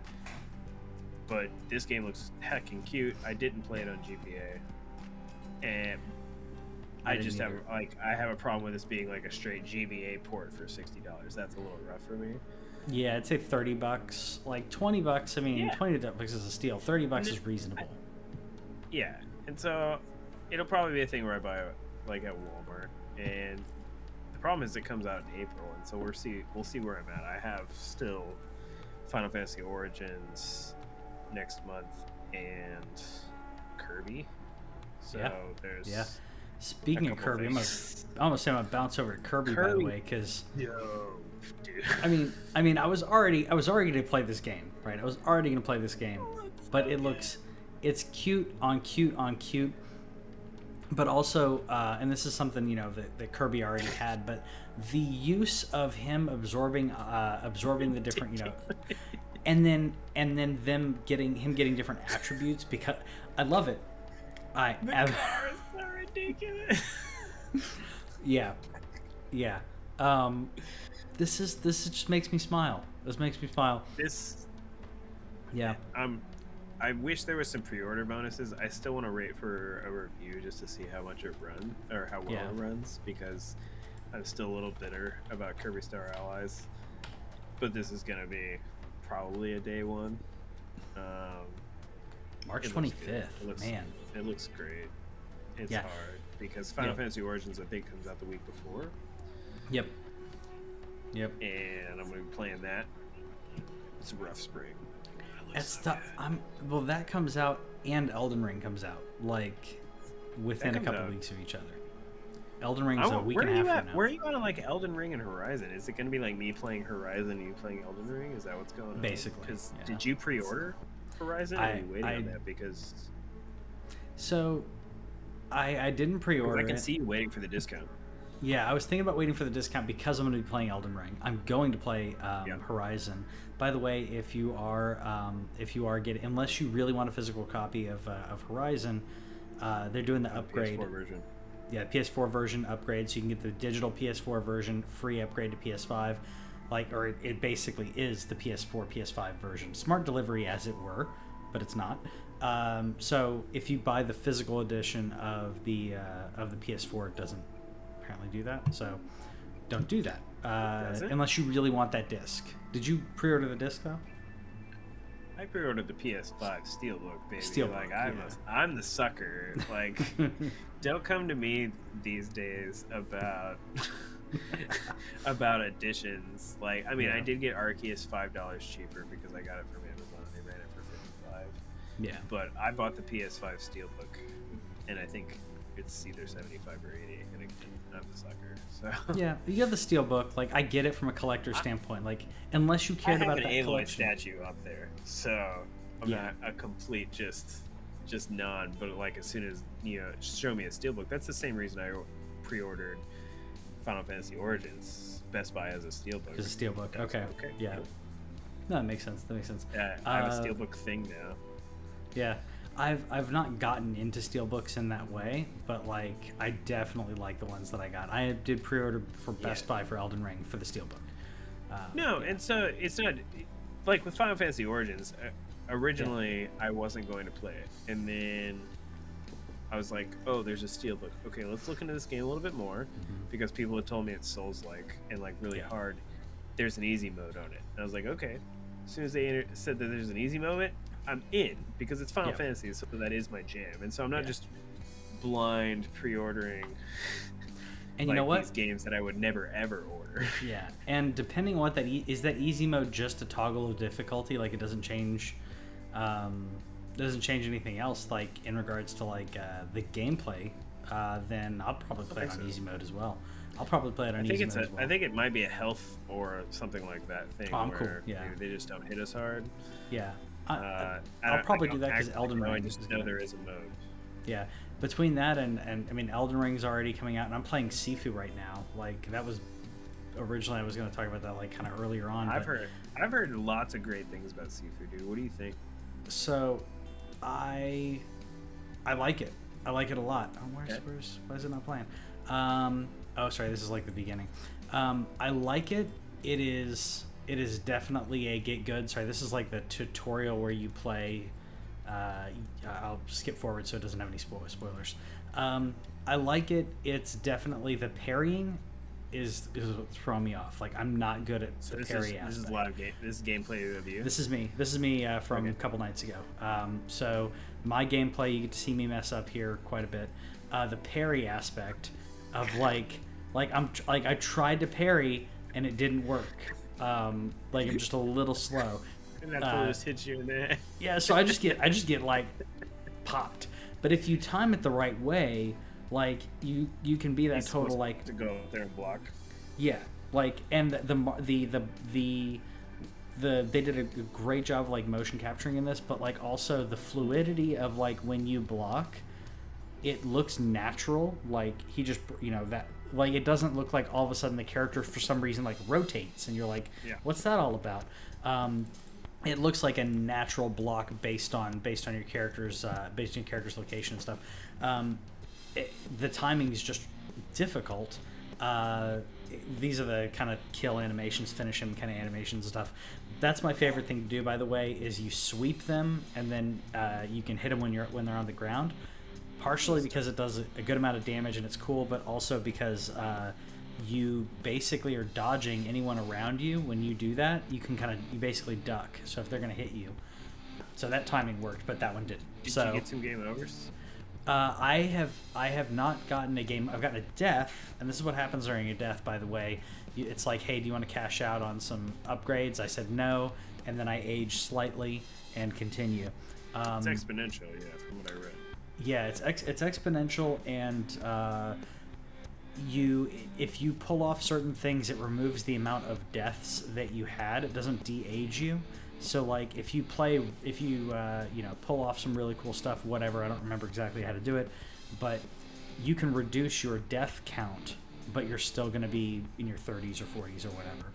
Speaker 2: But this game looks heckin' cute. I didn't play it on GBA, and
Speaker 1: I
Speaker 2: I, just have
Speaker 1: either.
Speaker 2: like I have a problem with this being like a straight GBA port for sixty dollars. That's a little rough for me.
Speaker 1: Yeah, I'd say thirty bucks. Like twenty bucks. I mean,
Speaker 2: Yeah.
Speaker 1: twenty bucks is a steal. Thirty bucks is reasonable.
Speaker 2: Yeah, and so it'll probably be a thing where I buy it like at Walmart, and the problem is it comes out in April, and so we'll see we'll see where I'm at. I have still Final Fantasy Origins next month and Kirby. So
Speaker 1: Yeah.
Speaker 2: there's
Speaker 1: Yeah. Speaking of Kirby, I'm gonna, almost say I'm gonna bounce over to Kirby, by the way, because I mean, I mean, I was already, I was already gonna play this game, right? I was already gonna play this game, but it looks, it's cute on cute on cute, but also, uh, and this is something you know that, that Kirby already had, but the use of him absorbing, uh, absorbing the different, you know, and then and then them getting him getting different attributes because I love it. I
Speaker 2: the
Speaker 1: ab-
Speaker 2: car is so ridiculous.
Speaker 1: yeah, yeah. Um, this is this just makes me smile. This makes me smile.
Speaker 2: this
Speaker 1: Yeah,
Speaker 2: um I wish there was some pre-order bonuses. I still want to wait for a review just to see how much it runs or how well
Speaker 1: Yeah.
Speaker 2: it runs because I'm still a little bitter about Kirby Star Allies. but this is gonna be probably a day one. Um,
Speaker 1: March twenty fifth. Man,
Speaker 2: It looks great. It's
Speaker 1: Yeah.
Speaker 2: hard because Final
Speaker 1: Yeah.
Speaker 2: Fantasy Origins I think comes out the week before,
Speaker 1: yep, yep.
Speaker 2: and I'm gonna be playing that. It's a rough spring.
Speaker 1: It's
Speaker 2: so
Speaker 1: the. I'm well. That comes out and Elden Ring comes out like within a couple
Speaker 2: out.
Speaker 1: weeks of each other. Elden Ring's a week
Speaker 2: where
Speaker 1: and a half
Speaker 2: at?
Speaker 1: now.
Speaker 2: Where are you at on like Elden Ring and Horizon? Is it gonna be like me playing Horizon and you playing Elden Ring? Is that what's going on?
Speaker 1: Basically,
Speaker 2: Because
Speaker 1: yeah.
Speaker 2: did you pre-order Horizon?
Speaker 1: I-
Speaker 2: are you waiting
Speaker 1: I-
Speaker 2: on that? Because
Speaker 1: So, I I didn't pre-order
Speaker 2: I can
Speaker 1: it.
Speaker 2: see you waiting for the discount.
Speaker 1: Yeah, I was thinking about waiting for the discount because I'm going to be playing Elden Ring. I'm going to play um,
Speaker 2: Yeah.
Speaker 1: Horizon. By the way, if you are um, if you are getting unless you really want a physical copy of, uh, of Horizon, uh, they're doing the upgrade.
Speaker 2: PS4 version.
Speaker 1: Yeah, PS4 version upgrade, so you can get the digital PS4 version free upgrade to PS5, like or it, it basically is the PS4 PS5 version, smart delivery as it were, but it's not. Um, so if you buy the physical edition of the uh, of the PS4, it doesn't apparently do that. So don't do that uh, unless you really want that disc. Did you pre-order the disc though?
Speaker 2: I pre-ordered the PS5 Steelbook, baby.
Speaker 1: Steelbook,
Speaker 2: like I'm,
Speaker 1: yeah.
Speaker 2: a, I'm the sucker. Like, don't come to me these days about about editions. Like, I mean, I did get Arceus five dollars cheaper because I got it from Amazon. and They ran it for fifty-five.
Speaker 1: yeah.
Speaker 2: But I bought the PS5 Steelbook, and I think it's either seventy-five or eighty. And I'm a sucker. So
Speaker 1: Yeah, you have the steel book. Like I get it from a collector's standpoint. Like unless you cared about
Speaker 2: an
Speaker 1: that
Speaker 2: Aloy statue up there, so I'm
Speaker 1: Yeah.
Speaker 2: not a complete just just non. But like as soon as you know, show me a steel book That's the same reason I pre-ordered Final Fantasy Origins. Best Buy has a steelbook.
Speaker 1: Just a steel book. Okay.
Speaker 2: okay.
Speaker 1: Yeah. No, that makes sense. That makes sense.
Speaker 2: Yeah, I have
Speaker 1: Uh,
Speaker 2: a steelbook thing now.
Speaker 1: Yeah. I've I've not gotten into steel books in that way, but like I definitely like the ones that I got. I did pre-order for Best
Speaker 2: Yeah.
Speaker 1: Buy for Elden Ring for the steel book. Uh,
Speaker 2: No, and so it's not like with Final Fantasy Origins. uh, Originally, I wasn't going to play it, and then I was like, "Oh, there's a steelbook. Okay, let's look into this game a little bit more," because people had told me it's Souls-like and like really
Speaker 1: Yeah.
Speaker 2: hard. There's an easy mode on it, and I was like, "Okay." As soon as they enter- said that there's an easy mode, I'm in because it's Final
Speaker 1: Yeah.
Speaker 2: Fantasy, so that is my jam, and so I'm not
Speaker 1: Yeah.
Speaker 2: just blind pre-ordering
Speaker 1: and you know what?
Speaker 2: these games that I would never ever order.
Speaker 1: Yeah, and depending on what that e- is, that easy mode just a toggle of difficulty, like it doesn't change, um, doesn't change anything else. Like in regards to like uh, the gameplay, uh, then I'll probably play it on
Speaker 2: so.
Speaker 1: easy mode as well. I'll probably play it on
Speaker 2: I think
Speaker 1: easy
Speaker 2: it's
Speaker 1: mode
Speaker 2: a,
Speaker 1: well.
Speaker 2: I think it might be a health or something like that thing
Speaker 1: Oh, I'm
Speaker 2: where
Speaker 1: cool, yeah.
Speaker 2: they just don't hit us hard.
Speaker 1: yeah, I,
Speaker 2: Uh, I
Speaker 1: I'll
Speaker 2: don't-
Speaker 1: probably do that 'cause
Speaker 2: actually
Speaker 1: Elden
Speaker 2: know, I
Speaker 1: Ring
Speaker 2: just
Speaker 1: is
Speaker 2: know there is a mode.
Speaker 1: yeah. Between that and and I mean Elden Ring's already coming out, and I'm playing Sifu right now. Like that was originally I was going to talk about that like kind of earlier on.
Speaker 2: I've
Speaker 1: but-
Speaker 2: heard I've heard lots of great things about Sifu, dude. What do you think?
Speaker 1: So, I I like it. I like it a lot. Oh, where's,
Speaker 2: Okay.
Speaker 1: where's why is it not playing? Um, oh, sorry, this is like the beginning. Um, I like it. It is it is definitely a get good. Sorry, this is like the tutorial where you play. Uh, I'll skip forward so it doesn't have any spoilers. Um, I like it. It's definitely the parrying is is what's throwing me off. Like I'm not good at
Speaker 2: So
Speaker 1: the
Speaker 2: this
Speaker 1: parry
Speaker 2: is
Speaker 1: aspect.
Speaker 2: this is live game. This is gameplay of you.
Speaker 1: This is me. This is me uh, from
Speaker 2: Okay.
Speaker 1: a couple nights ago. Um, so my gameplay, you get to see me mess up here quite a bit. Uh, the parry aspect of like, like I'm tr- like I tried to parry and it didn't work. Um, like I'm just a little slow.
Speaker 2: and that
Speaker 1: uh,
Speaker 2: just hit you in the head.
Speaker 1: Yeah, so I just get I just get like popped. But if you time it the right way, like you you can be that
Speaker 2: He's
Speaker 1: total like
Speaker 2: to go there and block.
Speaker 1: yeah, like and the the the the the, the they did a great job of like motion capturing in this, but like also the fluidity of like when you block, it looks natural. Like he just you know that like it doesn't look like all of a sudden the character for some reason like rotates and you're like,
Speaker 2: Yeah.
Speaker 1: what's that all about? Um, it looks like a natural block based on based on your character's uh, based on your character's location and stuff. Um, it, the timing is just difficult. Uh, these are the kind of kill animations, finish him kind of animations and stuff. That's my favorite thing to do, by the way, is you sweep them and then uh, you can hit them when you're when they're on the ground. Partially because it does a good amount of damage and it's cool, but also because uh, you basically are dodging anyone around you when you do that you can kind of you basically duck so if they're going to hit you so that timing worked but that one didn't
Speaker 2: Did
Speaker 1: so
Speaker 2: you get some game overs?
Speaker 1: uh, I have I have not gotten a game. I've gotten a death, and this is what happens during a death. By the way, it's like, hey, do you want to cash out on some upgrades? I said no, and then I age slightly and continue. Um,
Speaker 2: It's exponential, yeah,
Speaker 1: yeah, it's ex- it's exponential, and uh, you if you pull off certain things, it removes the amount of deaths that you had. It doesn't de-age you. So like if you play, if you uh, you know pull off some really cool stuff, whatever. I don't remember exactly how to do it, but you can reduce your death count, but you're still going to be in your 30s or 40s or whatever.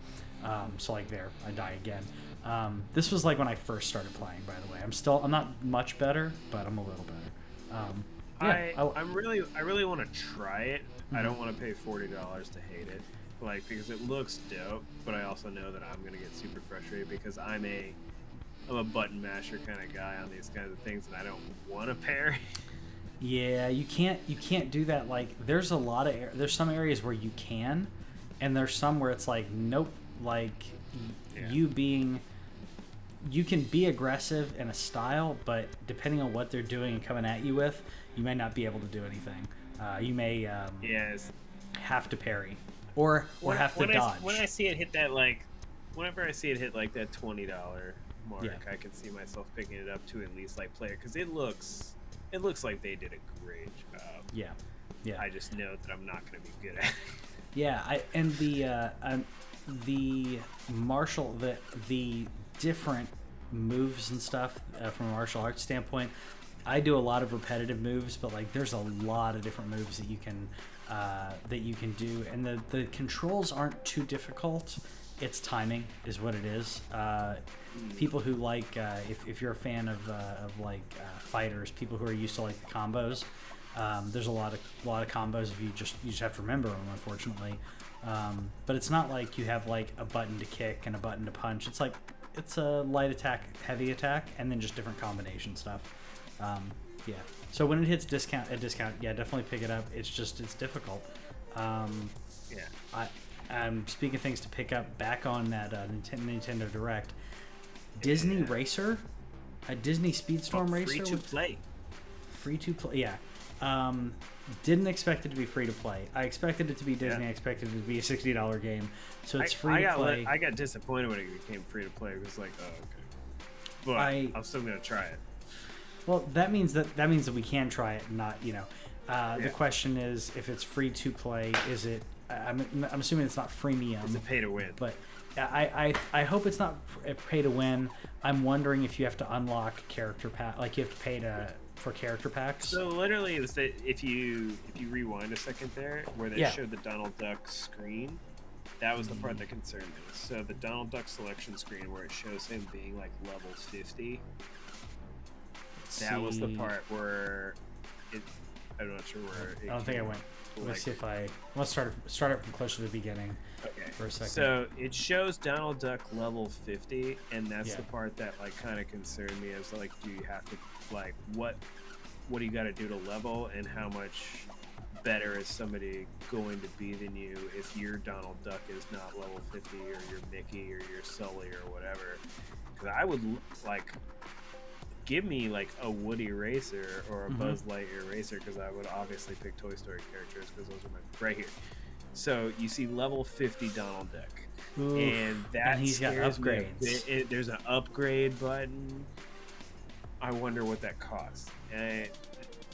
Speaker 1: Um, so like there, I die again. Um, this was like when I first started playing. By the way, I'm still I'm not much better, but I'm a little better. Um, yeah,
Speaker 2: I, I'm really, I really want to try it. I don't want to pay forty dollars to hate it, like because it looks dope. But I also know that I'm gonna get super frustrated because I'm a, I'm a button masher kind of guy on these kinds of things, and I don't want to parry.
Speaker 1: Yeah, you can't you can't do that. Like, there's a lot of there's some areas where you can, and there's some where it's like nope. Like y-
Speaker 2: Yeah.
Speaker 1: you being, you can be aggressive in a style, but depending on what they're doing and coming at you with, you may not be able to do anything. Uh, you may um,
Speaker 2: yes.
Speaker 1: have to parry, or or
Speaker 2: When-
Speaker 1: have to
Speaker 2: when
Speaker 1: dodge.
Speaker 2: I, when I see it hit that like, whenever I see it hit like that twenty dollar mark,
Speaker 1: Yeah.
Speaker 2: I can see myself picking it up to at least like play it because it looks, it looks like they did a great job.
Speaker 1: yeah, yeah.
Speaker 2: I just know that I'm not gonna be good at. it.
Speaker 1: Yeah, I and the uh, um, the martial the the different moves and stuff uh, from a martial arts standpoint. I do a lot of repetitive moves, but like there's a lot of different moves that you can uh, that you can do, and the the controls aren't too difficult. It's timing is what it is. Uh, people who like uh, if, if you're a fan of, uh, of like uh, fighters, people who are used to like the combos. Um, there's a lot of a lot of combos if you just you just have to remember them, unfortunately. Um, but it's not like you have like a button to kick and a button to punch. It's like it's a light attack, heavy attack, and then just different combination stuff. Um, yeah. So when it hits discount at discount, yeah, definitely pick it up. It's just it's difficult. Um,
Speaker 2: yeah.
Speaker 1: I, I'm speaking of things to pick up back on that uh, Nintendo, Nintendo Direct. Disney
Speaker 2: Yeah.
Speaker 1: Racer, a Disney Speedstorm Racer,
Speaker 2: free to play.
Speaker 1: free to play. Yeah, um, didn't expect it to be free to play. I expected it to be Disney.
Speaker 2: Yeah.
Speaker 1: I expected it to be a sixty dollar game, so it's
Speaker 2: I,
Speaker 1: free
Speaker 2: I
Speaker 1: to
Speaker 2: got
Speaker 1: play.
Speaker 2: I got disappointed when it became free to play. It was like, oh okay, but
Speaker 1: I-
Speaker 2: I'm still gonna try it.
Speaker 1: Well, that means that that means that we can try it, and not you know. Uh,
Speaker 2: Yeah.
Speaker 1: The question is, if it's free to play, is it? I'm, I'm assuming it's not freemium.
Speaker 2: It's a pay to win.
Speaker 1: but I, I I hope it's not a pay to win. I'm wondering if you have to unlock character pack, like you have to pay to for character packs.
Speaker 2: So literally, it was that if you if you rewind a second there, where they
Speaker 1: Yeah.
Speaker 2: showed the Donald Duck screen, that was the part that concerned me. So the Donald Duck selection screen, where it shows him being like level fifty, that was the part where it. I'm not sure where. It
Speaker 1: I don't think I went.
Speaker 2: Let's
Speaker 1: see if I let's start start it from closer to the beginning.
Speaker 2: Okay.
Speaker 1: for a second.
Speaker 2: So it shows Donald Duck level 50, and that's
Speaker 1: Yeah.
Speaker 2: the part that like kind of concerned me. Is like, do you have to like what what do you got to do to level, and how much better is somebody going to be than you if your Donald Duck is not level 50, or your Mickey, or your Sully, or whatever? Because I would like give me like a Woody racer or a
Speaker 1: Mhm.
Speaker 2: Buzz Lightyear racer because I would obviously pick Toy Story characters because those are my right here. So you see level 50 Donald Duck,
Speaker 1: Oof.
Speaker 2: and that
Speaker 1: and he's got
Speaker 2: scares me a
Speaker 1: upgrades.
Speaker 2: bit. It- there's an upgrade button. I wonder what that costs. And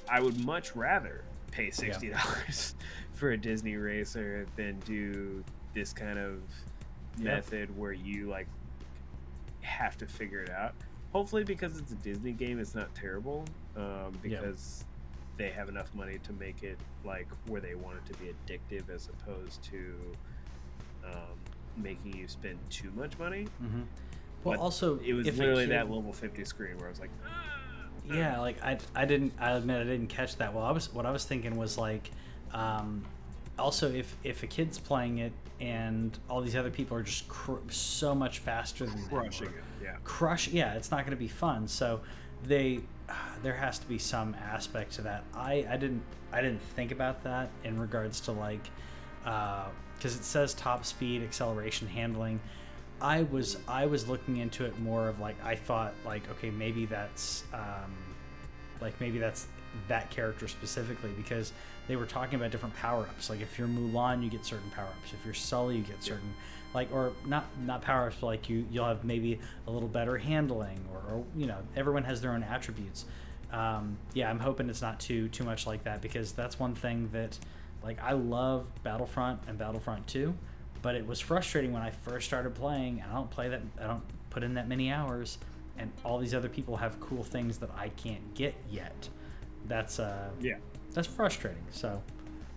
Speaker 2: I would much rather pay sixty dollars for a Disney racer than do this kind of
Speaker 1: Yeah.
Speaker 2: method where you like have to figure it out. Hopefully, because it's a Disney game, it's not terrible. Um,
Speaker 1: Yeah.
Speaker 2: because they have enough money to make it like where they want it to be addictive, as opposed to um, making you spend too much money.
Speaker 1: Mhm. Well,
Speaker 2: But
Speaker 1: also
Speaker 2: It was
Speaker 1: if
Speaker 2: literally
Speaker 1: kid-
Speaker 2: that level fifty screen where I was like, "Ah."
Speaker 1: Yeah, like I, I didn't. I admit I didn't catch that. Well, I was what I was thinking was like, um, also if if a kid's playing it and all these other people are just cr- so much faster than them
Speaker 2: crushing
Speaker 1: or
Speaker 2: it. Yeah.
Speaker 1: crush. Yeah, it's not going to be fun. So they there has to be some aspect to that. I I didn't I didn't think about that in regards to like because it says top speed, acceleration, handling. I was I was looking into it more of like I thought like okay maybe that's um, like maybe that's that character specifically because they were talking about different power ups. Like if you're Mulan, you get certain power ups. If you're Sully, you get certain like or not not power ups, but like you you'll have maybe a little better handling or, or you know everyone has their own attributes. Um, yeah, I'm hoping it's not too too much like that because that's one thing that like I love Battlefront and Battlefront 2, but it was frustrating when I first started playing. And I don't play that I don't put in that many hours, and all these other people have cool things that I can't get yet. That's uh
Speaker 2: Yeah.
Speaker 1: that's frustrating. So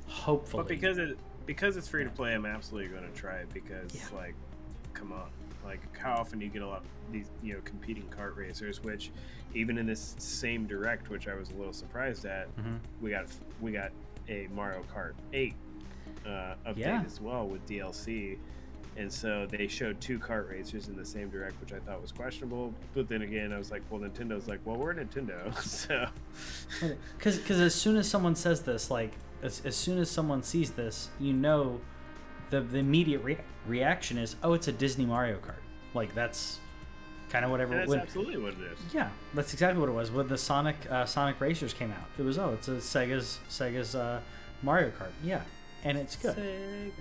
Speaker 1: hopefully,
Speaker 2: But because it because it's free to play, I'm absolutely going to try it because
Speaker 1: Yeah.
Speaker 2: like, come on, like how often do you get a lot of these you know competing kart racers? Which even in this same direct, which I was a little surprised at,
Speaker 1: Mhm.
Speaker 2: we got we got a Mario Kart 8 uh, update
Speaker 1: Yeah.
Speaker 2: as well with DLC. And so they showed two kart racers in the same direct, which I thought was questionable. But then again, I was like, well, Nintendo's like, well, we're Nintendo, so
Speaker 1: because because as soon as someone says this, like as, as soon as someone sees this, you know, the the immediate re- reaction is, oh, it's a Disney Mario Kart. Like that's kind of whatever.
Speaker 2: that's
Speaker 1: when-
Speaker 2: absolutely what it is.
Speaker 1: Yeah, that's exactly what it was. When the Sonic uh, Sonic Racers came out, it was oh, it's a Sega's Sega's uh, Mario Kart. Yeah, and it's good.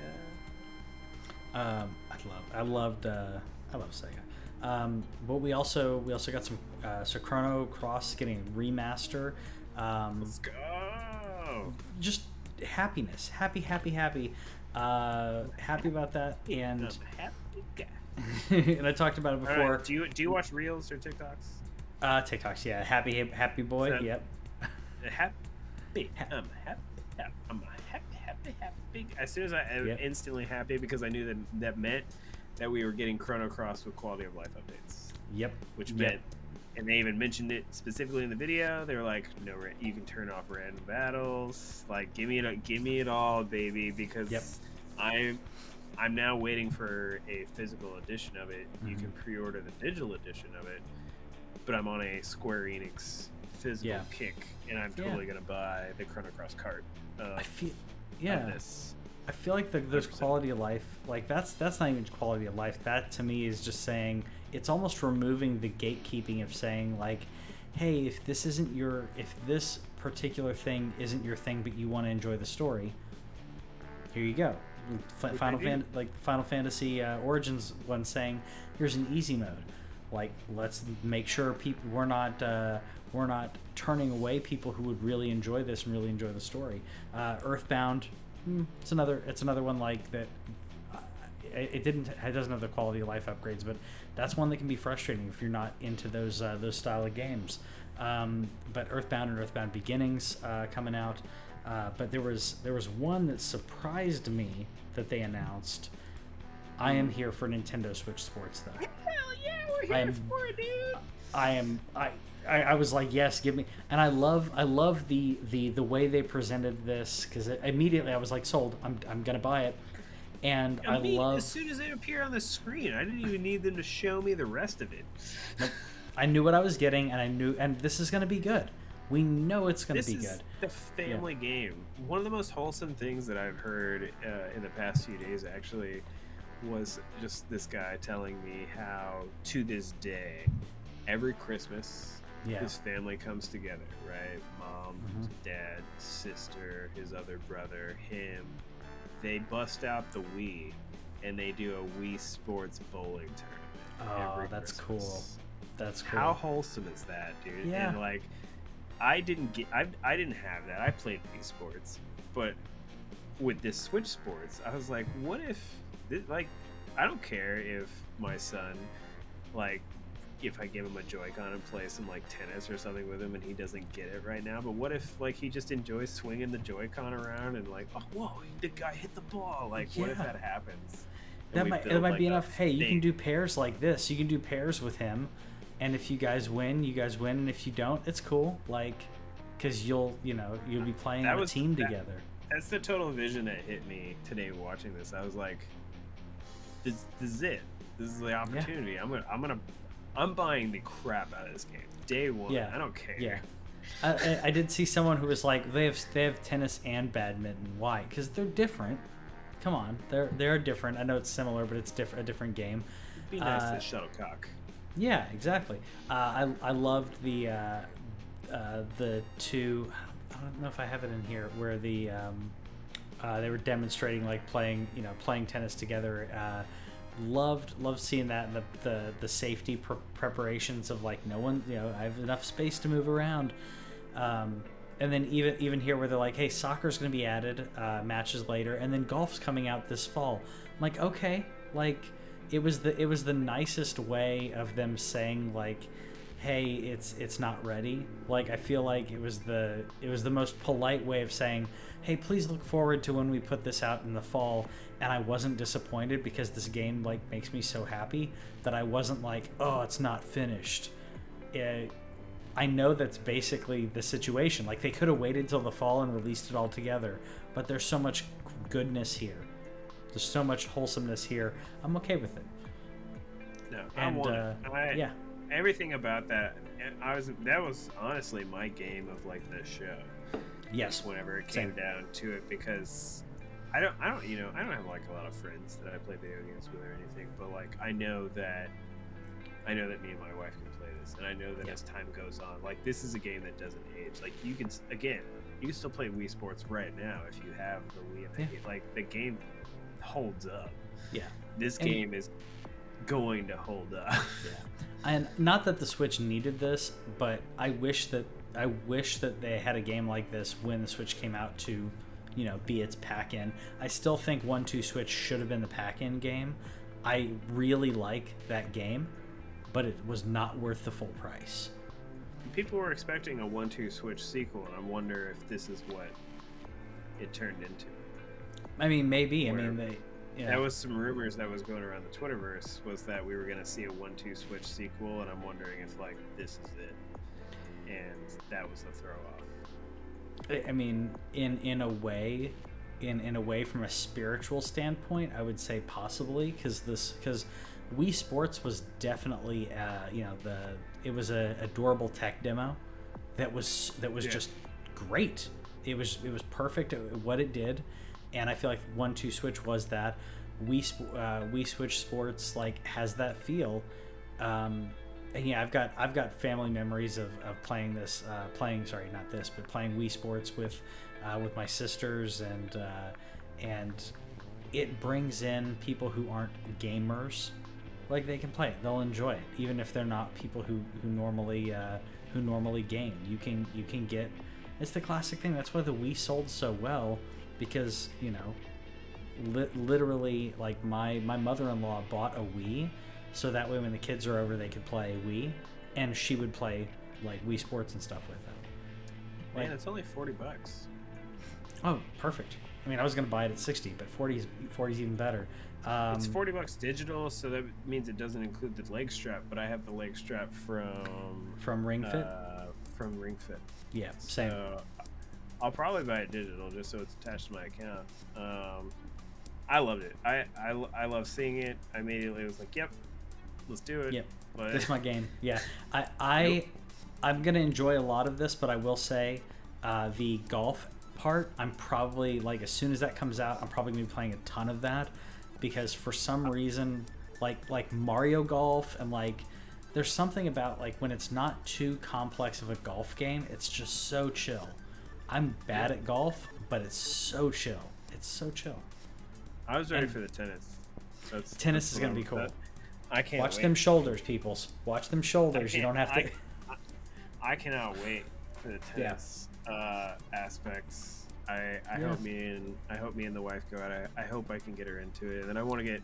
Speaker 1: Um, I love I loved uh, I love Sega. Um, but we also we also got some uh, so Chrono Cross getting a remaster. Um,
Speaker 2: Let's go.
Speaker 1: just happiness, happy, happy, happy, uh, happy about that. And
Speaker 2: I'm happy guy.
Speaker 1: and I talked about it before.
Speaker 2: right, Do you do you watch reels or TikToks?
Speaker 1: Uh, TikToks, yeah, happy, happy boy.
Speaker 2: So-
Speaker 1: yep.
Speaker 2: Happy. I'm happy. I'm happy, happy, happy. As soon as I am
Speaker 1: Yep.
Speaker 2: instantly happy because I knew that that meant that we were getting Chrono Cross with quality of life updates,
Speaker 1: Yep.
Speaker 2: which
Speaker 1: Yep.
Speaker 2: meant, and they even mentioned it specifically in the video. They were like, "No, ra- you can turn off random battles. Like, give me it, give me it all, baby." Because
Speaker 1: Yep.
Speaker 2: I'm, I'm now waiting for a physical edition of it. You
Speaker 1: Mhm.
Speaker 2: can pre-order the digital edition of it, but I'm on a Square Enix physical
Speaker 1: Yeah.
Speaker 2: kick, and I'm
Speaker 1: Yeah.
Speaker 2: totally gonna buy the Chrono Cross cart. Of,
Speaker 1: I feel,
Speaker 2: of
Speaker 1: yeah.
Speaker 2: this.
Speaker 1: I feel like the, there's
Speaker 2: 100%.
Speaker 1: quality of life. Like that's that's not even quality of life. That to me is just saying it's almost removing the gatekeeping of saying like, hey, if this isn't your, if this particular thing isn't your thing, but you want to enjoy the story, here you go. F- Final Fan, like Final Fantasy uh, Origins one saying, here's an easy mode. Like let's make sure people we're not uh, we're not turning away people who would really enjoy this and really enjoy the story. Uh, Earthbound, hmm, it's another it's another one like that. uh, It, it didn't it doesn't have the quality of life upgrades, but that's one that can be frustrating if you're not into those uh, those style of games. Um, but Earthbound and Earthbound Beginnings uh, coming out. Uh, but there was there was one that surprised me that they announced. I am here for Nintendo Switch Sports though.
Speaker 2: Hell yeah, we're
Speaker 1: I
Speaker 2: here
Speaker 1: am-
Speaker 2: for it, dude.
Speaker 1: I am I, I I was like yes give me and I love I love the the the way they presented this because immediately I was like sold. I'm I'm gonna buy it. And I,
Speaker 2: I mean,
Speaker 1: love
Speaker 2: as soon as it appeared on the screen, I didn't even need them to show me the rest of it.
Speaker 1: I knew what I was getting and I knew and this is gonna be good. We know it's gonna
Speaker 2: this
Speaker 1: be
Speaker 2: is
Speaker 1: good.
Speaker 2: the family game. One of the most wholesome things that I've heard uh, in the past few days, actually, was just this guy telling me how, to this day, every Christmas,
Speaker 1: Yeah.
Speaker 2: his family comes together, right? Mom,
Speaker 1: Mhm.
Speaker 2: dad, sister, his other brother, him. They bust out the Wii and they do a Wii Sports bowling tournament.
Speaker 1: Oh, that's
Speaker 2: Christmas.
Speaker 1: cool. that's cool
Speaker 2: How wholesome is that, dude?
Speaker 1: Yeah.
Speaker 2: And like, I didn't get, I, I didn't have that. I played Wii Sports, but with this Switch Sports, I was like, what if, this, like, I don't care if my son, like, if I give him a Joy-Con and play some like tennis or something with him and he doesn't get it right now. But what if like he just enjoys swinging the Joy-Con around and like, oh whoa, the guy hit the ball. Like, what if that happens?
Speaker 1: That might that might
Speaker 2: like,
Speaker 1: be enough. Hey, you can do pairs like this. You can do pairs with him, and if you guys win, you guys win, and if you don't, it's cool. Like, because you'll you know you'll be playing
Speaker 2: That
Speaker 1: on a
Speaker 2: was-
Speaker 1: team
Speaker 2: that-
Speaker 1: together.
Speaker 2: That's the total vision that hit me today watching this. I was like, "This, this is it. This is the opportunity. I'm gonna, I'm gonna, I'm buying the crap out of this game day one.
Speaker 1: Yeah.
Speaker 2: I don't care.
Speaker 1: Yeah. I, I, did see someone who was like they have they have tennis and badminton. Why? Because they're different. come on, they're they're different. I know it's similar, but it's different a different game.
Speaker 2: It'd be nice
Speaker 1: Uh,
Speaker 2: to shuttlecock.
Speaker 1: Yeah, exactly. Uh, I I loved the uh, uh, the two. I don't know if I have it in here where the um, uh, they were demonstrating like playing you know playing tennis together. Loved loved seeing that the the, the safety pre- preparations of like no one you know I have enough space to move around. Um, and then even even here where they're like, hey, soccer's going to be added uh, matches later, and then golf's coming out this fall. I'm like, okay, like it was the it was the nicest way of them saying like, hey, it's it's not ready. Like I feel like it was the it was the most polite way of saying, hey, please look forward to when we put this out in the fall. And I wasn't disappointed because this game like makes me so happy that I wasn't like, oh, it's not finished. It, I know that's basically the situation. Like they could have waited till the fall and released it all together, but there's so much goodness here. There's so much wholesomeness here. I'm okay with it.
Speaker 2: No, I
Speaker 1: And
Speaker 2: want
Speaker 1: uh.
Speaker 2: I,
Speaker 1: yeah,
Speaker 2: everything about that. I was that was honestly my game of like this show.
Speaker 1: Yes,
Speaker 2: whenever it
Speaker 1: Same.
Speaker 2: came down to it because I don't I don't you know I don't have like a lot of friends that I play video games with or anything but like I know that I know that me and my wife can play this and I know that
Speaker 1: Yeah.
Speaker 2: as time goes on like this is a game that doesn't age like you can again you can still play Wii Sports right now if you have the Wii and
Speaker 1: Yeah.
Speaker 2: like the game holds up
Speaker 1: yeah,
Speaker 2: this
Speaker 1: And-
Speaker 2: game is going to hold up
Speaker 1: yeah. And not that the Switch needed this, but I wish that I wish that they had a game like this when the Switch came out to, you know, be its pack-in. I still think One Two Switch should have been the pack-in game. I really like that game, but it was not worth the full price.
Speaker 2: people were expecting a 1-2 Switch sequel and I wonder if this is what it turned into
Speaker 1: I mean, maybe. I mean, they. Yeah.
Speaker 2: That was some rumors that was going around the Twitterverse was that we were going to see a one-two switch sequel, and I'm wondering if like this is it, and that was the throw off.
Speaker 1: I- mean, in in a way, in in a way, from a spiritual standpoint, I would say possibly because this because Wii Sports was definitely uh, you know the it was a adorable tech demo that was that was
Speaker 2: Yeah.
Speaker 1: just great. It was it was perfect at what it did, and I feel like One Two Switch was that. Wii Sp- uh, Wii Switch Sports like has that feel. Um, yeah, I've got I've got family memories of, of playing this, uh, playing sorry, not this, but playing Wii Sports with uh, with my sisters, and uh, and it brings in people who aren't gamers, like they can play it, they'll enjoy it, even if they're not people who who normally uh, who normally game. You can you can get it's the classic thing. That's why the Wii sold so well because you know li- literally like my my mother-in-law bought a Wii so that way when the kids are over they could play Wii and she would play like Wii Sports and stuff with them.
Speaker 2: Man, it's only forty bucks.
Speaker 1: oh, perfect. I mean, I was gonna buy it at sixty, but 40 is 40 is even better. Um,
Speaker 2: it's forty bucks digital, so that means it doesn't include the leg strap. But I have the leg strap from
Speaker 1: from Ring Fit.
Speaker 2: uh, from Ring Fit.
Speaker 1: yeah, same.
Speaker 2: So I'll probably buy it digital just so it's attached to my account. Um, I loved it. I, I, I love seeing it. I immediately was like, "Yep, let's do it."
Speaker 1: Yep.
Speaker 2: But
Speaker 1: This is my game. Yeah, I I
Speaker 2: Yep.
Speaker 1: I'm gonna enjoy a lot of this, but I will say uh, the golf part. I'm probably like as soon as that comes out, I'm probably gonna be playing a ton of that because for some reason, like like Mario Golf and like there's something about like when it's not too complex of a golf game, it's just so chill. I'm bad at golf, but it's so chill. It's so chill.
Speaker 2: I was ready
Speaker 1: and-
Speaker 2: for the tennis. That's,
Speaker 1: Tennis
Speaker 2: that's
Speaker 1: is gonna be cool.
Speaker 2: that- I can't
Speaker 1: Watch
Speaker 2: wait.
Speaker 1: them shoulders, peoples. Watch them shoulders. You don't have to.
Speaker 2: I, I, cannot wait for the
Speaker 1: Yeah.
Speaker 2: tennis uh, aspects. I, I
Speaker 1: Yeah.
Speaker 2: hope me and I hope me and the wife go out. I, I hope I can get her into it, and then I want to get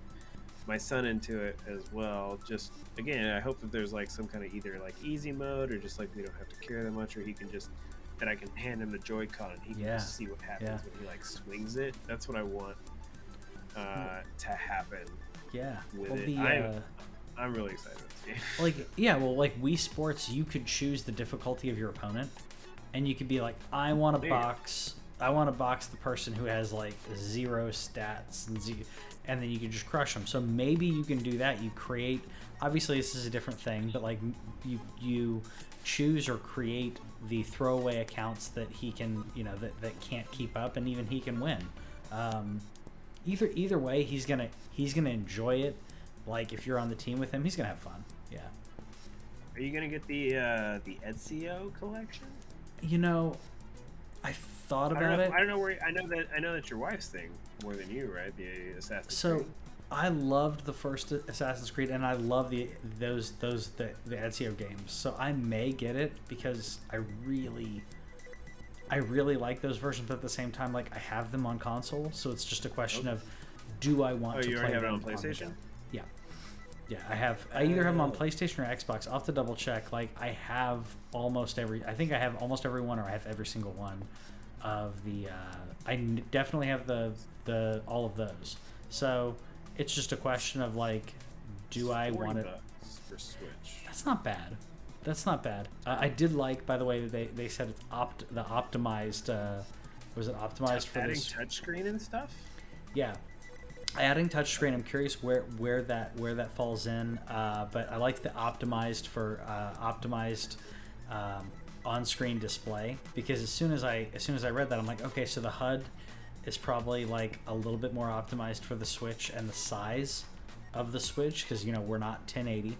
Speaker 2: my son into it as well. Just again, I hope that there's like some kind of either like easy mode or just like we don't have to care that much, or he can just that I can hand him the Joy-Con and he can
Speaker 1: Yeah.
Speaker 2: just see what happens
Speaker 1: Yeah.
Speaker 2: when he like swings it. That's what I want uh, to happen.
Speaker 1: Yeah.
Speaker 2: with
Speaker 1: well,
Speaker 2: it. I'm-
Speaker 1: uh,
Speaker 2: I'm really excited about this game.
Speaker 1: like yeah well like wii sports you could choose the difficulty of your opponent and you could be like i want to
Speaker 2: There you go.
Speaker 1: box i want to box the person who has like zero stats and z and then you can just crush them so maybe you can do that you create obviously this is a different thing but like you you choose or create the throwaway accounts that he can you know that, that can't keep up and even he can win um, either either way, he's gonna he's gonna enjoy it. Like if you're on the team with him, he's gonna have fun. Yeah.
Speaker 2: Are you gonna get the uh, the Ezio collection?
Speaker 1: You know, I thought
Speaker 2: I
Speaker 1: about
Speaker 2: know,
Speaker 1: it.
Speaker 2: I don't know where I know that I know that your wife's thing more than you, right? The Assassin's Creed.
Speaker 1: So,
Speaker 2: Creed.
Speaker 1: I loved the first Assassin's Creed, and I love the those those the the Ezio games. So I may get it because I really, I really like those versions. But at the same time, like I have them on console, so it's just a question of, do I want
Speaker 2: Oh,
Speaker 1: to
Speaker 2: you
Speaker 1: play
Speaker 2: have it on PlayStation?
Speaker 1: go? Yeah, yeah. I have. I either have them on
Speaker 2: Oh.
Speaker 1: PlayStation or Xbox. I'll have to double check. Like I have almost every. I think I have almost every one, or I have every single one of the. Uh, I n- definitely have the the all of those. So it's just a question of like, do I
Speaker 2: 40
Speaker 1: want it?
Speaker 2: for Switch?
Speaker 1: That's not bad. That's not bad. Uh, I did like, by the way, they they said it's opt the optimized. Uh, was it optimized for
Speaker 2: Adding
Speaker 1: this?
Speaker 2: touchscreen and stuff.
Speaker 1: Yeah, adding touchscreen. I'm curious where where that where that falls in. Uh, but I like the optimized for uh, optimized um, on-screen display because as soon as I as soon as I read that, I'm like, okay, so the HUD is probably like a little bit more optimized for the Switch and the size of the Switch because you know we're not 1080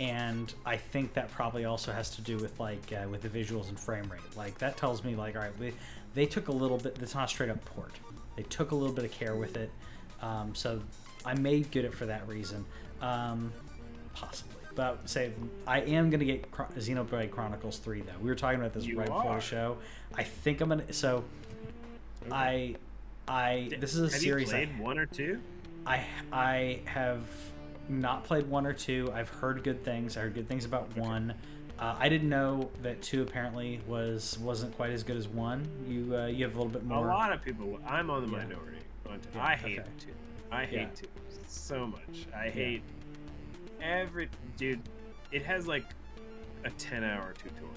Speaker 1: and I think that probably also has to do with like uh, with the visuals and frame rate. Like that tells me like all right, we, they took a little bit. It's not straight up port. They took a little bit of care with it, um, so I may get it for that reason, um, possibly. But say I am gonna get Chro- Xenoblade Chronicles Three though. We were talking about this
Speaker 2: You
Speaker 1: right before the show. I think I'm gonna. So I, I this is a
Speaker 2: have
Speaker 1: series.
Speaker 2: you
Speaker 1: I-
Speaker 2: played one or two?
Speaker 1: I I have not played one or two. I've heard good things. I heard good things about one. Uh, I didn't know that two apparently was wasn't quite as good as one. You uh, you have a little bit more.
Speaker 2: A lot of people. I'm on the
Speaker 1: Yeah.
Speaker 2: minority.
Speaker 1: Yeah,
Speaker 2: I hate
Speaker 1: okay.
Speaker 2: two. I hate
Speaker 1: Yeah.
Speaker 2: two so much. I hate every dude. It has like a 10 hour tutorial.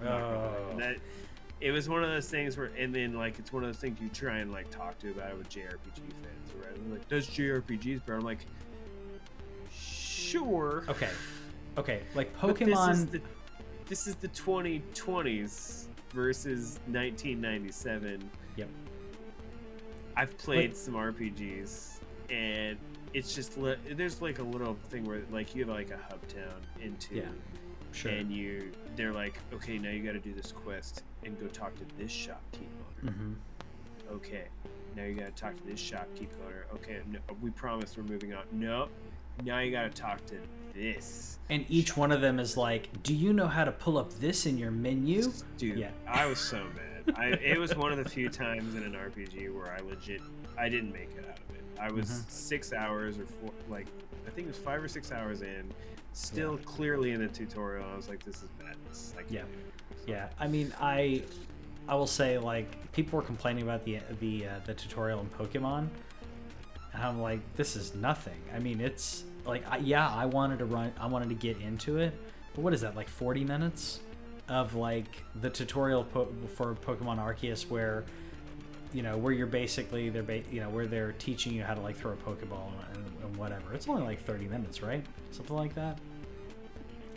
Speaker 2: I'm not gonna lie.
Speaker 1: Oh.
Speaker 2: That it was one of those things where, and then like it's one of those things you try and like talk to about it with JRPG fans, right? They're like, does JRPGs, bro? I'm like, sure.
Speaker 1: Okay, okay, like
Speaker 2: But This is
Speaker 1: Pokemon.
Speaker 2: the, this is the 2020s versus 1997.
Speaker 1: Yep.
Speaker 2: I've played some RPGs, and it's just li- there's like a little thing where like you have like a hub town into,
Speaker 1: Yeah, Sure.
Speaker 2: and you they're like, okay, now you got to do this quest and go talk to this shopkeep owner.
Speaker 1: hmm
Speaker 2: Okay, now you got to talk to this shopkeep owner. Okay, no, we promise we're moving on. No, now you got to talk to this.
Speaker 1: And each one of them is like, "Do you know how to pull up this in your menu?"
Speaker 2: Dude,
Speaker 1: Yeah.
Speaker 2: I was so mad. I, it was one of the few times in an RPG where I legit, I didn't make it out of it. I was
Speaker 1: Mhm.
Speaker 2: six hours or four, like, I think it was five or six hours in, still clearly in the tutorial. I was like, this is madness. Can't
Speaker 1: Yeah.
Speaker 2: it.
Speaker 1: Yeah, I mean, I, I will say like people were complaining about the the uh, the tutorial in Pokemon, and I'm like, this is nothing. I mean, it's like, I, yeah, I wanted to run, I wanted to get into it, but what is that like 40 minutes of like the tutorial po- for Pokemon Arceus where, you know, where you're basically they're ba- you know where they're teaching you how to like throw a Pokeball and, and whatever. It's only like 30 minutes, right? Something like that.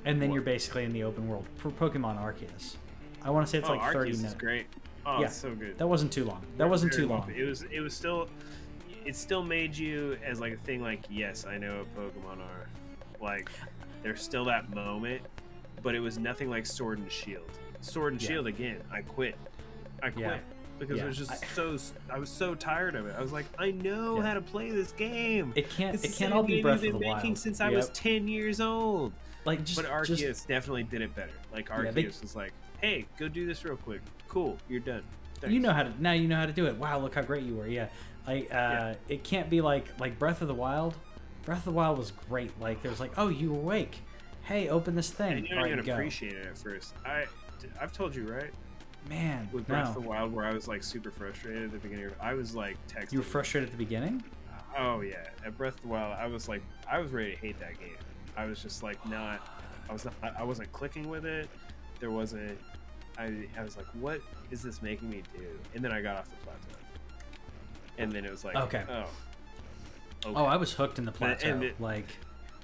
Speaker 1: And then
Speaker 2: What?
Speaker 1: you're basically in the open world for Pokemon Arceus. I want to say it's
Speaker 2: oh,
Speaker 1: like
Speaker 2: Arceus
Speaker 1: 30
Speaker 2: is
Speaker 1: minutes.
Speaker 2: great. Oh,
Speaker 1: Yeah.
Speaker 2: so good.
Speaker 1: That wasn't too long. That wasn't too long.
Speaker 2: It was. It was still. It still made you as like a thing. Like yes, I know what Pokemon are. Like there's still that moment, but it was nothing like Sword and Shield. Sword and
Speaker 1: Yeah.
Speaker 2: Shield again. I quit. I quit
Speaker 1: Yeah.
Speaker 2: because
Speaker 1: Yeah.
Speaker 2: it was just
Speaker 1: I-
Speaker 2: so. I was so tired of it. I was like, I know how to play this game.
Speaker 1: It can't.
Speaker 2: It's
Speaker 1: It can't all be Breath of the
Speaker 2: been making
Speaker 1: Wild.
Speaker 2: since I was 10 years old.
Speaker 1: like just.
Speaker 2: But Arceus
Speaker 1: just-
Speaker 2: definitely did it better. Like Arceus
Speaker 1: they-
Speaker 2: was like, "Hey, go do this real quick. Cool, you're done."
Speaker 1: you know how to now. You know how to do it. Wow, look how great you were. Yeah. I. Uh,
Speaker 2: Yeah.
Speaker 1: It can't be like like Breath of the Wild. Breath of the Wild was great. Like there's like, oh, you awake. Hey, open this thing.
Speaker 2: And you don't
Speaker 1: right, go.
Speaker 2: appreciate it at first. I, I've told you right
Speaker 1: Man,
Speaker 2: with Breath of the Wild where I was like super frustrated at the beginning. I was like texting.
Speaker 1: You were frustrated at the beginning.
Speaker 2: Oh yeah, at Breath of the Wild, I was like, I was ready to hate that game. I was just like not. I was not. I wasn't clicking with it. There wasn't. I, I was like, what is this making me do? And then I got off the plateau. And then it was like,
Speaker 1: Okay.
Speaker 2: oh. Okay.
Speaker 1: Oh, I was hooked in the plateau.
Speaker 2: it-
Speaker 1: like,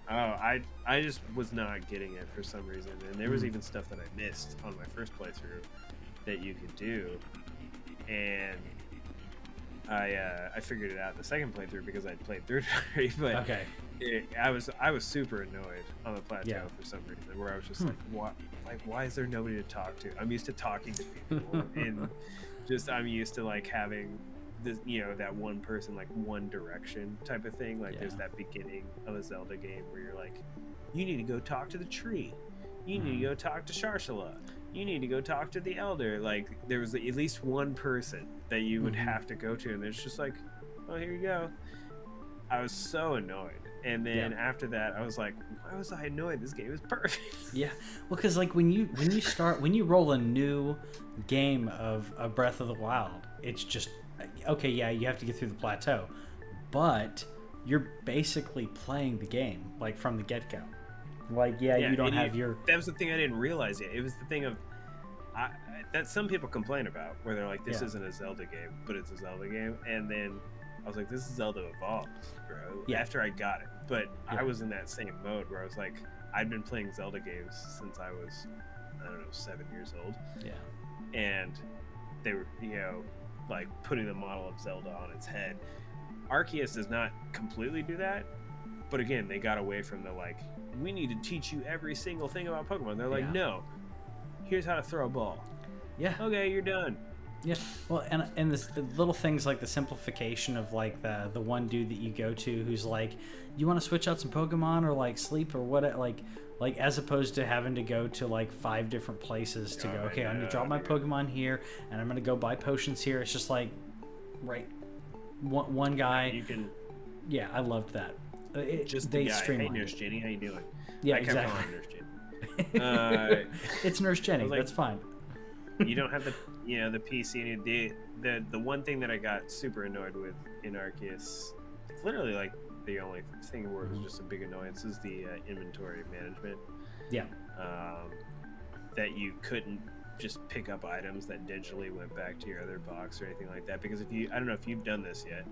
Speaker 2: Oh, I I just was not getting it for some reason, and there was
Speaker 1: Mhm.
Speaker 2: even stuff that I missed on my first playthrough that you could do, and I uh, I figured it out in the second playthrough because I'd played through it. but
Speaker 1: Okay.
Speaker 2: it, I was I was super annoyed on the plateau
Speaker 1: Yeah.
Speaker 2: for some reason, where I was just
Speaker 1: Hmm.
Speaker 2: like, what? Like, why is there nobody to talk to? I'm used to talking to people, and just I'm used to like having this, you know, that one person, like one direction type of thing. Like, there's that beginning of a Zelda game where you're like, you need to go talk to the tree, you need to go talk to Sahasrahla. You need to go talk to the elder. Like there was at least one person that you would
Speaker 1: Mhm.
Speaker 2: have to go to, and it's just like, oh, here you go. I was so annoyed. And then
Speaker 1: Yeah.
Speaker 2: after that, I was like, why was I annoyed? This game is perfect.
Speaker 1: Yeah, well, because like when you when you start when you roll a new game of, of Breath of the Wild, it's just okay. Yeah, you have to get through the plateau, but you're basically playing the game like from the get go. Like, yeah, you don't have your
Speaker 2: That was the thing I didn't realize yet. It was the thing of I, that some people complain about, where they're like, "This
Speaker 1: Yeah.
Speaker 2: isn't a Zelda game, but it's a Zelda game." And then I was like, "This is Zelda Evolved, bro."
Speaker 1: Yeah.
Speaker 2: After I got it, but
Speaker 1: Yeah.
Speaker 2: I was in that same mode where I was like, I'd been playing Zelda games since I was, I don't know, seven years old,
Speaker 1: yeah
Speaker 2: and they were, you know, like putting the model of Zelda on its head. Arceus does not completely do that, but again, they got away from the like, we need to teach you every single thing about Pokemon. They're like,
Speaker 1: Yeah.
Speaker 2: no, here's how to throw a ball.
Speaker 1: yeah
Speaker 2: Okay, you're done.
Speaker 1: Yeah. Well, and and this, the little things like the simplification of like the the one dude that you go to who's like, you want to switch out some Pokemon or like sleep or what like. Like as opposed to having to go to like five different places to
Speaker 2: Oh,
Speaker 1: go. Okay, I'm gonna drop my. Pokemon here, and I'm gonna go buy potions here. It's just like, right, one, one guy.
Speaker 2: You can
Speaker 1: Yeah, I loved that. Uh, It,
Speaker 2: just
Speaker 1: they
Speaker 2: the guy. Hey. Nurse. Jenny, how you doing?
Speaker 1: Yeah,
Speaker 2: I
Speaker 1: exactly.
Speaker 2: Nurse Jenny. Uh,
Speaker 1: it's Nurse Jenny.
Speaker 2: like-
Speaker 1: That's fine.
Speaker 2: You don't have the you know the PC and the the the one thing that I got super annoyed with in Arceus, it's literally like the only thing where it was just a big annoyance is the uh, inventory management.
Speaker 1: Yeah.
Speaker 2: Um, that you couldn't just pick up items that digitally went back to your other box or anything like that. Because if you, I don't know if you've done this yet,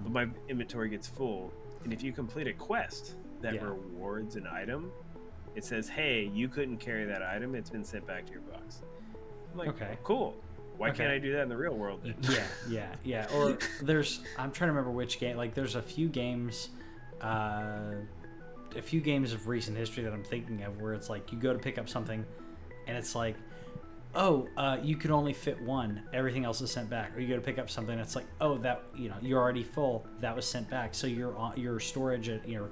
Speaker 2: but my inventory gets full, and if you complete a quest that
Speaker 1: Yeah.
Speaker 2: rewards an item, it says, "Hey, you couldn't carry that item. It's been sent back to your box." Like,
Speaker 1: Okay.
Speaker 2: cool. Why
Speaker 1: Okay.
Speaker 2: can't I do that in the real world? Then?
Speaker 1: yeah, yeah, yeah. Or there's I'm trying to remember which game. Like there's a few games, uh, a few games of recent history that I'm thinking of where it's like you go to pick up something, and it's like, oh, uh, you could only fit one. Everything else is sent back. Or you go to pick up something, it's like, oh, that you know you're already full. That was sent back. So your your storage at your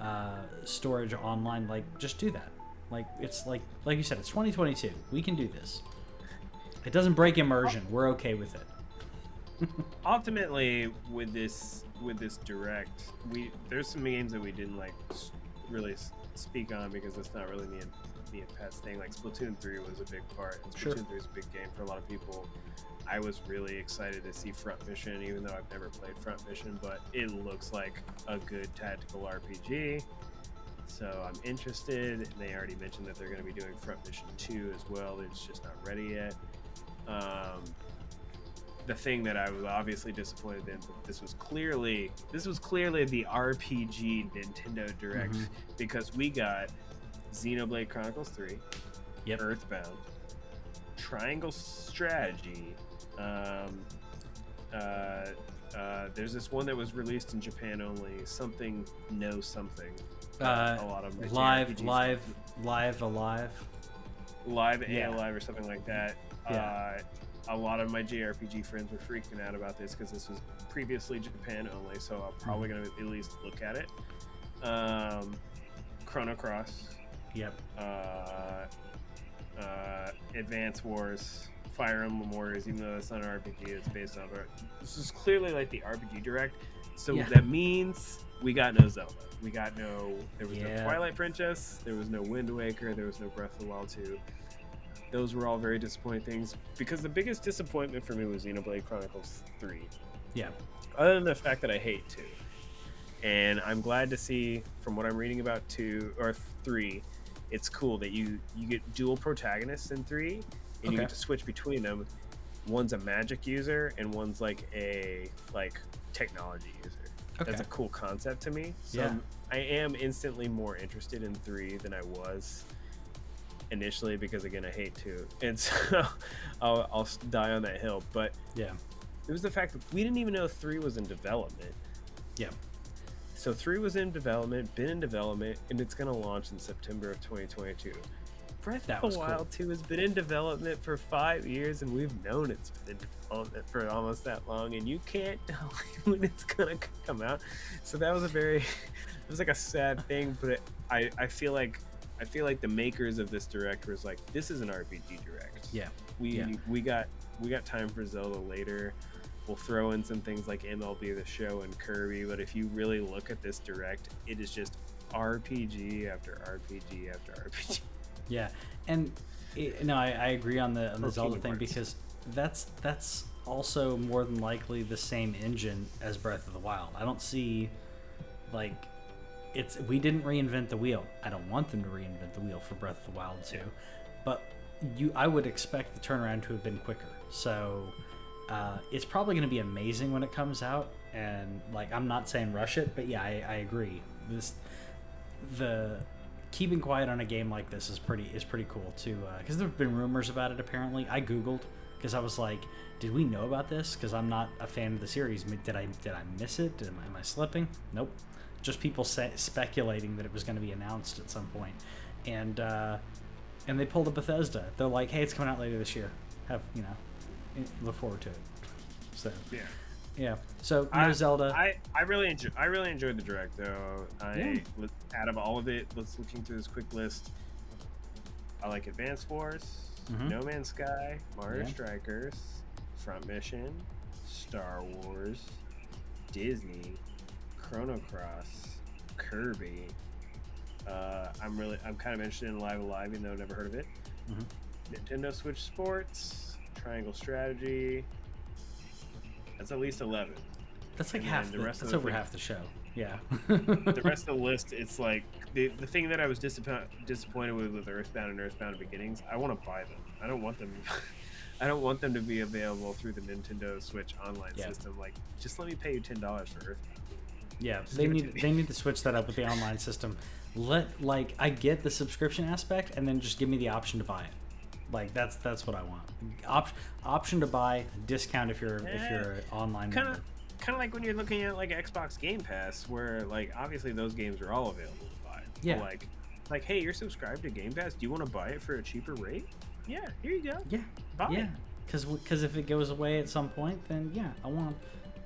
Speaker 1: uh, storage online, like just do that. Like it's like like you said, it's 2022. We can do this. It doesn't break immersion. We're okay with it.
Speaker 2: ultimately with this with this direct we there's some games that we didn't like really speak on because it's not really me and me and Pat's thing like Splatoon 3 was a big part and
Speaker 1: Sure.
Speaker 2: Splatoon 3 is a big game for a lot of people I was really excited to see Front Mission even though I've never played Front Mission but it looks like a good tactical RPG so I'm interested and they already mentioned that they're going to be doing Front Mission 2 as well it's just not ready yet um, the thing that I was obviously disappointed in, but this was clearly this was clearly the RPG Nintendo Direct
Speaker 1: Mhm.
Speaker 2: because we got Xenoblade Chronicles 3,
Speaker 1: Yep.
Speaker 2: Earthbound, Triangle Strategy, um, uh, uh, there's this one that was released in Japan only, something no something.
Speaker 1: Uh,
Speaker 2: a lot of
Speaker 1: live, live, live, alive.
Speaker 2: live
Speaker 1: Yeah.
Speaker 2: and live or something like that.
Speaker 1: Yeah.
Speaker 2: Uh, a lot of my JRPG friends were freaking out about this because this was previously Japan only, so I'm probably
Speaker 1: Mm-hmm.
Speaker 2: going to at least look at it. Um, Chrono Cross,
Speaker 1: Yep.
Speaker 2: uh, uh, Advance Wars, Fire Emblem Warriors, even though it's not an RPG, it's based on. This is clearly like the RPG Direct, so
Speaker 1: Yeah.
Speaker 2: that means we got no Zelda. We got no. There was
Speaker 1: Yeah.
Speaker 2: no Twilight Princess. There was no Wind Waker. There was no Breath of the Wild 2. Those were all very disappointing things because the biggest disappointment for me was Xenoblade Chronicles 3
Speaker 1: Yeah.
Speaker 2: other than the fact that I hate two. And I'm glad to see from what I'm reading about two or three, it's cool that you you get dual protagonists in three, and you get to switch between them. One's a magic user, and one's like a like technology user.
Speaker 1: Okay.
Speaker 2: That's a cool concept to me. So
Speaker 1: Yeah.
Speaker 2: I'm- I am instantly more interested in three than I was initially because again I hate to, and so I'll, I'll die on that hill. But
Speaker 1: yeah.
Speaker 2: it was the fact that we didn't even know three was in development.
Speaker 1: Yeah.
Speaker 2: So three was in development, been in development, and it's gonna launch in September of 2022. Breath
Speaker 1: That
Speaker 2: of
Speaker 1: was
Speaker 2: the
Speaker 1: cool.
Speaker 2: Wild 2 has been in development for five years, and we've known it's been in development for almost that long, and you can't tell when it's gonna come out. So that was a very, it was like a sad thing, but it, I I feel like I feel like the makers of this direct was like, this is an RPG direct.
Speaker 1: Yeah.
Speaker 2: We
Speaker 1: Yeah.
Speaker 2: we got we got time for Zelda later. We'll throw in some things like MLB the Show and Kirby, but if you really look at this direct, it is just RPG after RPG after RPG.
Speaker 1: Yeah, and it, no, I, I agree on the on the Zelda thing because that's that's also more than likely the same engine as Breath of the Wild. I don't see like it's we didn't reinvent the wheel. I don't want them to reinvent the wheel for Breath of the Wild too, but you I would expect the turnaround to have been quicker. So uh, it's probably going to be amazing when it comes out. And like I'm not saying rush it, but yeah, I, I agree. This the keeping quiet on a game like this is pretty is pretty cool too because there have been rumors about it apparently i googled because i was like did we know about this because i'm not a fan of the series did i did i miss it am, I, am i slipping nope just people say, speculating that it was going to be announced at some point and uh and they pulled a bethesda they're like hey it's coming out later this year have you know look forward to it so
Speaker 2: Yeah.
Speaker 1: yeah so
Speaker 2: I,
Speaker 1: zelda
Speaker 2: I, I really enjoy I really enjoyed the direct though. I
Speaker 1: Yeah.
Speaker 2: out of all of it, let's looking through this quick list. I like Advance Wars,
Speaker 1: Mhm.
Speaker 2: No Man's Sky, Mario
Speaker 1: Yeah.
Speaker 2: Strikers, Front Mission, Star Wars, Disney, Chrono Cross, Kirby. Uh, I'm really I'm kind of interested in Live A Live, even though I've never heard of it.
Speaker 1: Mhm.
Speaker 2: Nintendo Switch Sports, Triangle Strategy. That's at least eleven.
Speaker 1: that's like
Speaker 2: and
Speaker 1: half the,
Speaker 2: the rest of
Speaker 1: that's
Speaker 2: the
Speaker 1: over
Speaker 2: thing-
Speaker 1: half the show yeah
Speaker 2: the rest of the list, it's like the the thing that I was disappointed disappointed with with Earthbound and Earthbound Beginnings. I want to buy them. I don't want them. I don't want them to be available through the Nintendo Switch online
Speaker 1: Yeah.
Speaker 2: system. Like, just let me pay you ten dollars for Earthbound.
Speaker 1: Yeah,
Speaker 2: Just
Speaker 1: they
Speaker 2: give it to
Speaker 1: need they need to switch that up with the online system. Let like I get the subscription aspect, and then just give me the option to buy it. Like that's that's what I want. Op- option to buy, discount if you're if
Speaker 2: Eh,
Speaker 1: you're online
Speaker 2: Kind of, kind of like when you're looking at like Xbox Game Pass, where like obviously those games are all available to buy. But,
Speaker 1: Yeah.
Speaker 2: Like, like hey, you're subscribed to Game Pass. Do you want to buy it for a cheaper rate? Yeah. Here you go.
Speaker 1: Yeah,
Speaker 2: Buy
Speaker 1: yeah. Because because if it goes away at some point, then yeah, I want.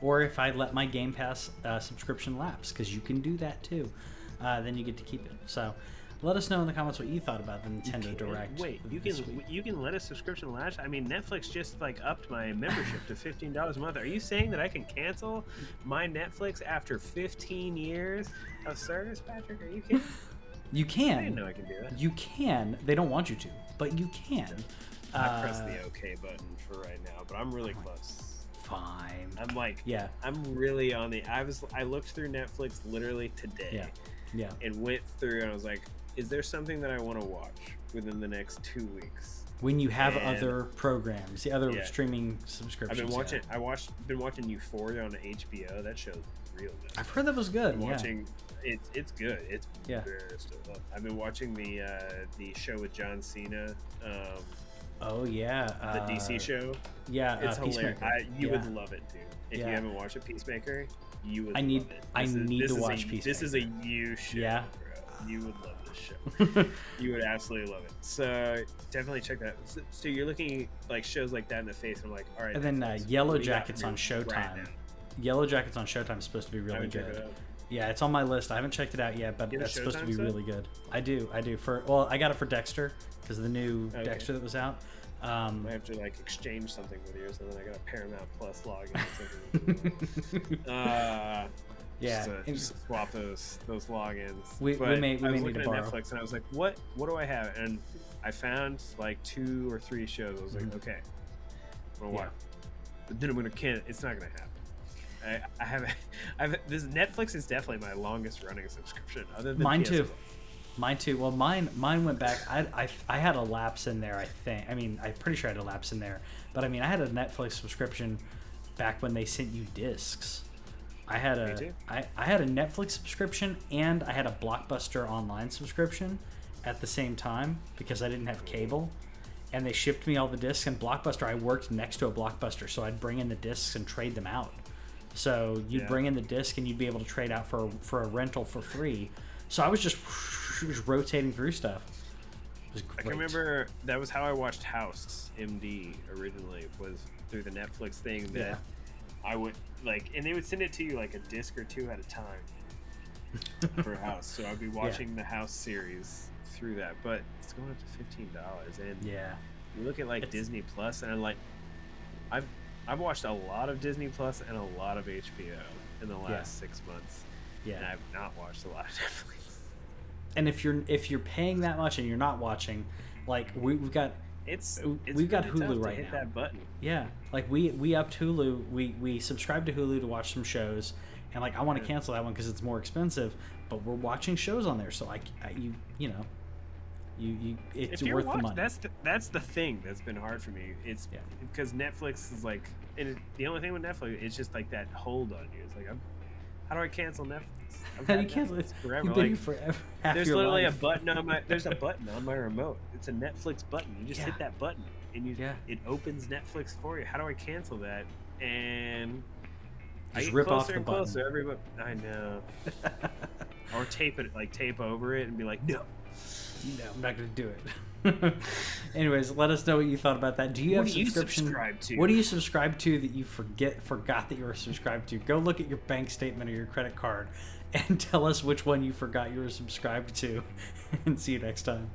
Speaker 1: Or if I let my Game Pass uh, subscription lapse, because you can do that too, uh, then you get to keep it. So. Let us know in the comments what you thought about the Nintendo
Speaker 2: can-
Speaker 1: Direct.
Speaker 2: Wait, you can
Speaker 1: week.
Speaker 2: you can let a subscription lapse. I mean, Netflix just like upped my membership to fifteen dollars a month. Are you saying that I can cancel my Netflix after fifteen years of service, Patrick? Are you kidding?
Speaker 1: You can.
Speaker 2: I didn't know I can do that.
Speaker 1: You can. They don't want you to, but you can.
Speaker 2: I pressed
Speaker 1: Uh,
Speaker 2: the OK button for right now, but I'm really
Speaker 1: Oh
Speaker 2: close.
Speaker 1: Fine.
Speaker 2: I'm like,
Speaker 1: Yeah,
Speaker 2: I'm really on the. I was. I looked through Netflix literally today
Speaker 1: Yeah. yeah.
Speaker 2: and went through, and I was like, is there something that I want to watch within the next two weeks?
Speaker 1: When you have
Speaker 2: And-
Speaker 1: other programs, the other
Speaker 2: Yeah.
Speaker 1: streaming subscriptions.
Speaker 2: I've been
Speaker 1: yeah.
Speaker 2: watching. I watched. Been watching Euphoria on HBO. That show's real good.
Speaker 1: I've heard that was good. Yeah.
Speaker 2: watching. It's it's good. It's
Speaker 1: Yeah.
Speaker 2: I've been watching the uh, the show with John Cena, um,
Speaker 1: Oh yeah.
Speaker 2: the
Speaker 1: uh,
Speaker 2: DC show.
Speaker 1: Yeah.
Speaker 2: It's
Speaker 1: uh,
Speaker 2: hilarious. I, you
Speaker 1: yeah.
Speaker 2: would love it, dude. If
Speaker 1: Yeah.
Speaker 2: you haven't watched it, Peacemaker, you would.
Speaker 1: I need-
Speaker 2: Love it.
Speaker 1: I
Speaker 2: is-
Speaker 1: need to watch
Speaker 2: a, This is a you show.
Speaker 1: Yeah.
Speaker 2: Bro. You would love this show. you would absolutely love it. So definitely check that. So, so you're looking like shows like that in the face. And I'm like, all right.
Speaker 1: And then, uh, Yellow
Speaker 2: what do you got
Speaker 1: Jackets on Showtime.
Speaker 2: right?
Speaker 1: Yellowjackets on Showtime is supposed to be really good. Yeah, it's on my list. I haven't checked it out yet, but
Speaker 2: You have a
Speaker 1: that's supposed to be
Speaker 2: sub?
Speaker 1: really good. I do. I do. For well, I got it for Dexter because the new
Speaker 2: Okay.
Speaker 1: Dexter that was out. Um,
Speaker 2: I have to like exchange something with you, so then I got a Paramount Plus login. uh,
Speaker 1: yeah.
Speaker 2: just, to, just swap those those logins.
Speaker 1: We- we may- we
Speaker 2: I was
Speaker 1: may need
Speaker 2: looking
Speaker 1: to
Speaker 2: at
Speaker 1: borrow.
Speaker 2: Netflix, and I was like, what What do I have? And I found like two or three shows. I was like,
Speaker 1: Mhm.
Speaker 2: okay, I'm gonna
Speaker 1: Yeah.
Speaker 2: watch. But then I'm gonna can't. It's not gonna happen. I, I haven't. I've this Netflix is definitely my longest running subscription, other than
Speaker 1: Mine
Speaker 2: PS
Speaker 1: too. Mine too. Well, mine mine went back. I, I I had a lapse in there. I think. I mean, I'm pretty sure I had a lapse in there. But I mean, I had a Netflix subscription back when they sent you discs. I had
Speaker 2: Me too.
Speaker 1: I, I had a Netflix subscription and I had a Blockbuster online subscription at the same time because I didn't have cable. and they shipped me all the discs. And Blockbuster, I worked next to a Blockbuster, so I'd bring in the discs and trade them out. So you'd
Speaker 2: Yeah.
Speaker 1: bring in the disc and you'd be able to trade out for for a rental for free. So I was just, just rotating through stuff.
Speaker 2: I can remember that was how I watched House MD originally was through the Netflix thing that
Speaker 1: Yeah.
Speaker 2: I would like, and they would send it to you like a disc or two at a time for House. So I'd be watching the House series through that, but it's going up to fifteen dollars. And
Speaker 1: Yeah.
Speaker 2: you look at like
Speaker 1: It's-
Speaker 2: Disney Plus, and I'm like, I've I've watched a lot of Disney Plus and a lot of HBO in the last
Speaker 1: Yeah.
Speaker 2: six months,
Speaker 1: Yeah.
Speaker 2: and I've not watched a lot of Netflix.
Speaker 1: and if you're if you're paying that much and you're not watching, like we, we've got
Speaker 2: It's, it's
Speaker 1: we've got Hulu right
Speaker 2: hit
Speaker 1: now.
Speaker 2: that button.
Speaker 1: yeah, like we we upped Hulu. We we subscribe to Hulu to watch some shows, and like I want to
Speaker 2: Yeah.
Speaker 1: cancel that one because it's more expensive. But we're watching shows on there, so like you you know, you you it's worth
Speaker 2: watch-
Speaker 1: the money.
Speaker 2: that's the, that's the thing that's been hard for me. It's
Speaker 1: Yeah.
Speaker 2: because Netflix is like, and it, the only thing with Netflix, it's just like that hold on you. It's like, I'm, how do I cancel Netflix? I've
Speaker 1: How do you cancel?
Speaker 2: Netflix forever. Like,
Speaker 1: forever.
Speaker 2: There's literally
Speaker 1: life.
Speaker 2: a button on my there's a button on my remote. It's a Netflix button. You just
Speaker 1: Yeah.
Speaker 2: hit that button and you
Speaker 1: Yeah.
Speaker 2: it opens Netflix for you. How do I cancel that? And I
Speaker 1: Just rip off the button.
Speaker 2: closer every I know. or tape it like tape over it and be like, no
Speaker 1: no, I'm not going to do it. Anyways, let us know what you thought about that. Do you
Speaker 2: what
Speaker 1: have
Speaker 2: do
Speaker 1: subscription?
Speaker 2: You subscribe to?
Speaker 1: What do you subscribe to that you forget forgot that you were subscribed to? Go look at your bank statement or your credit card, and tell us which one you forgot you were subscribed to. and see you next time.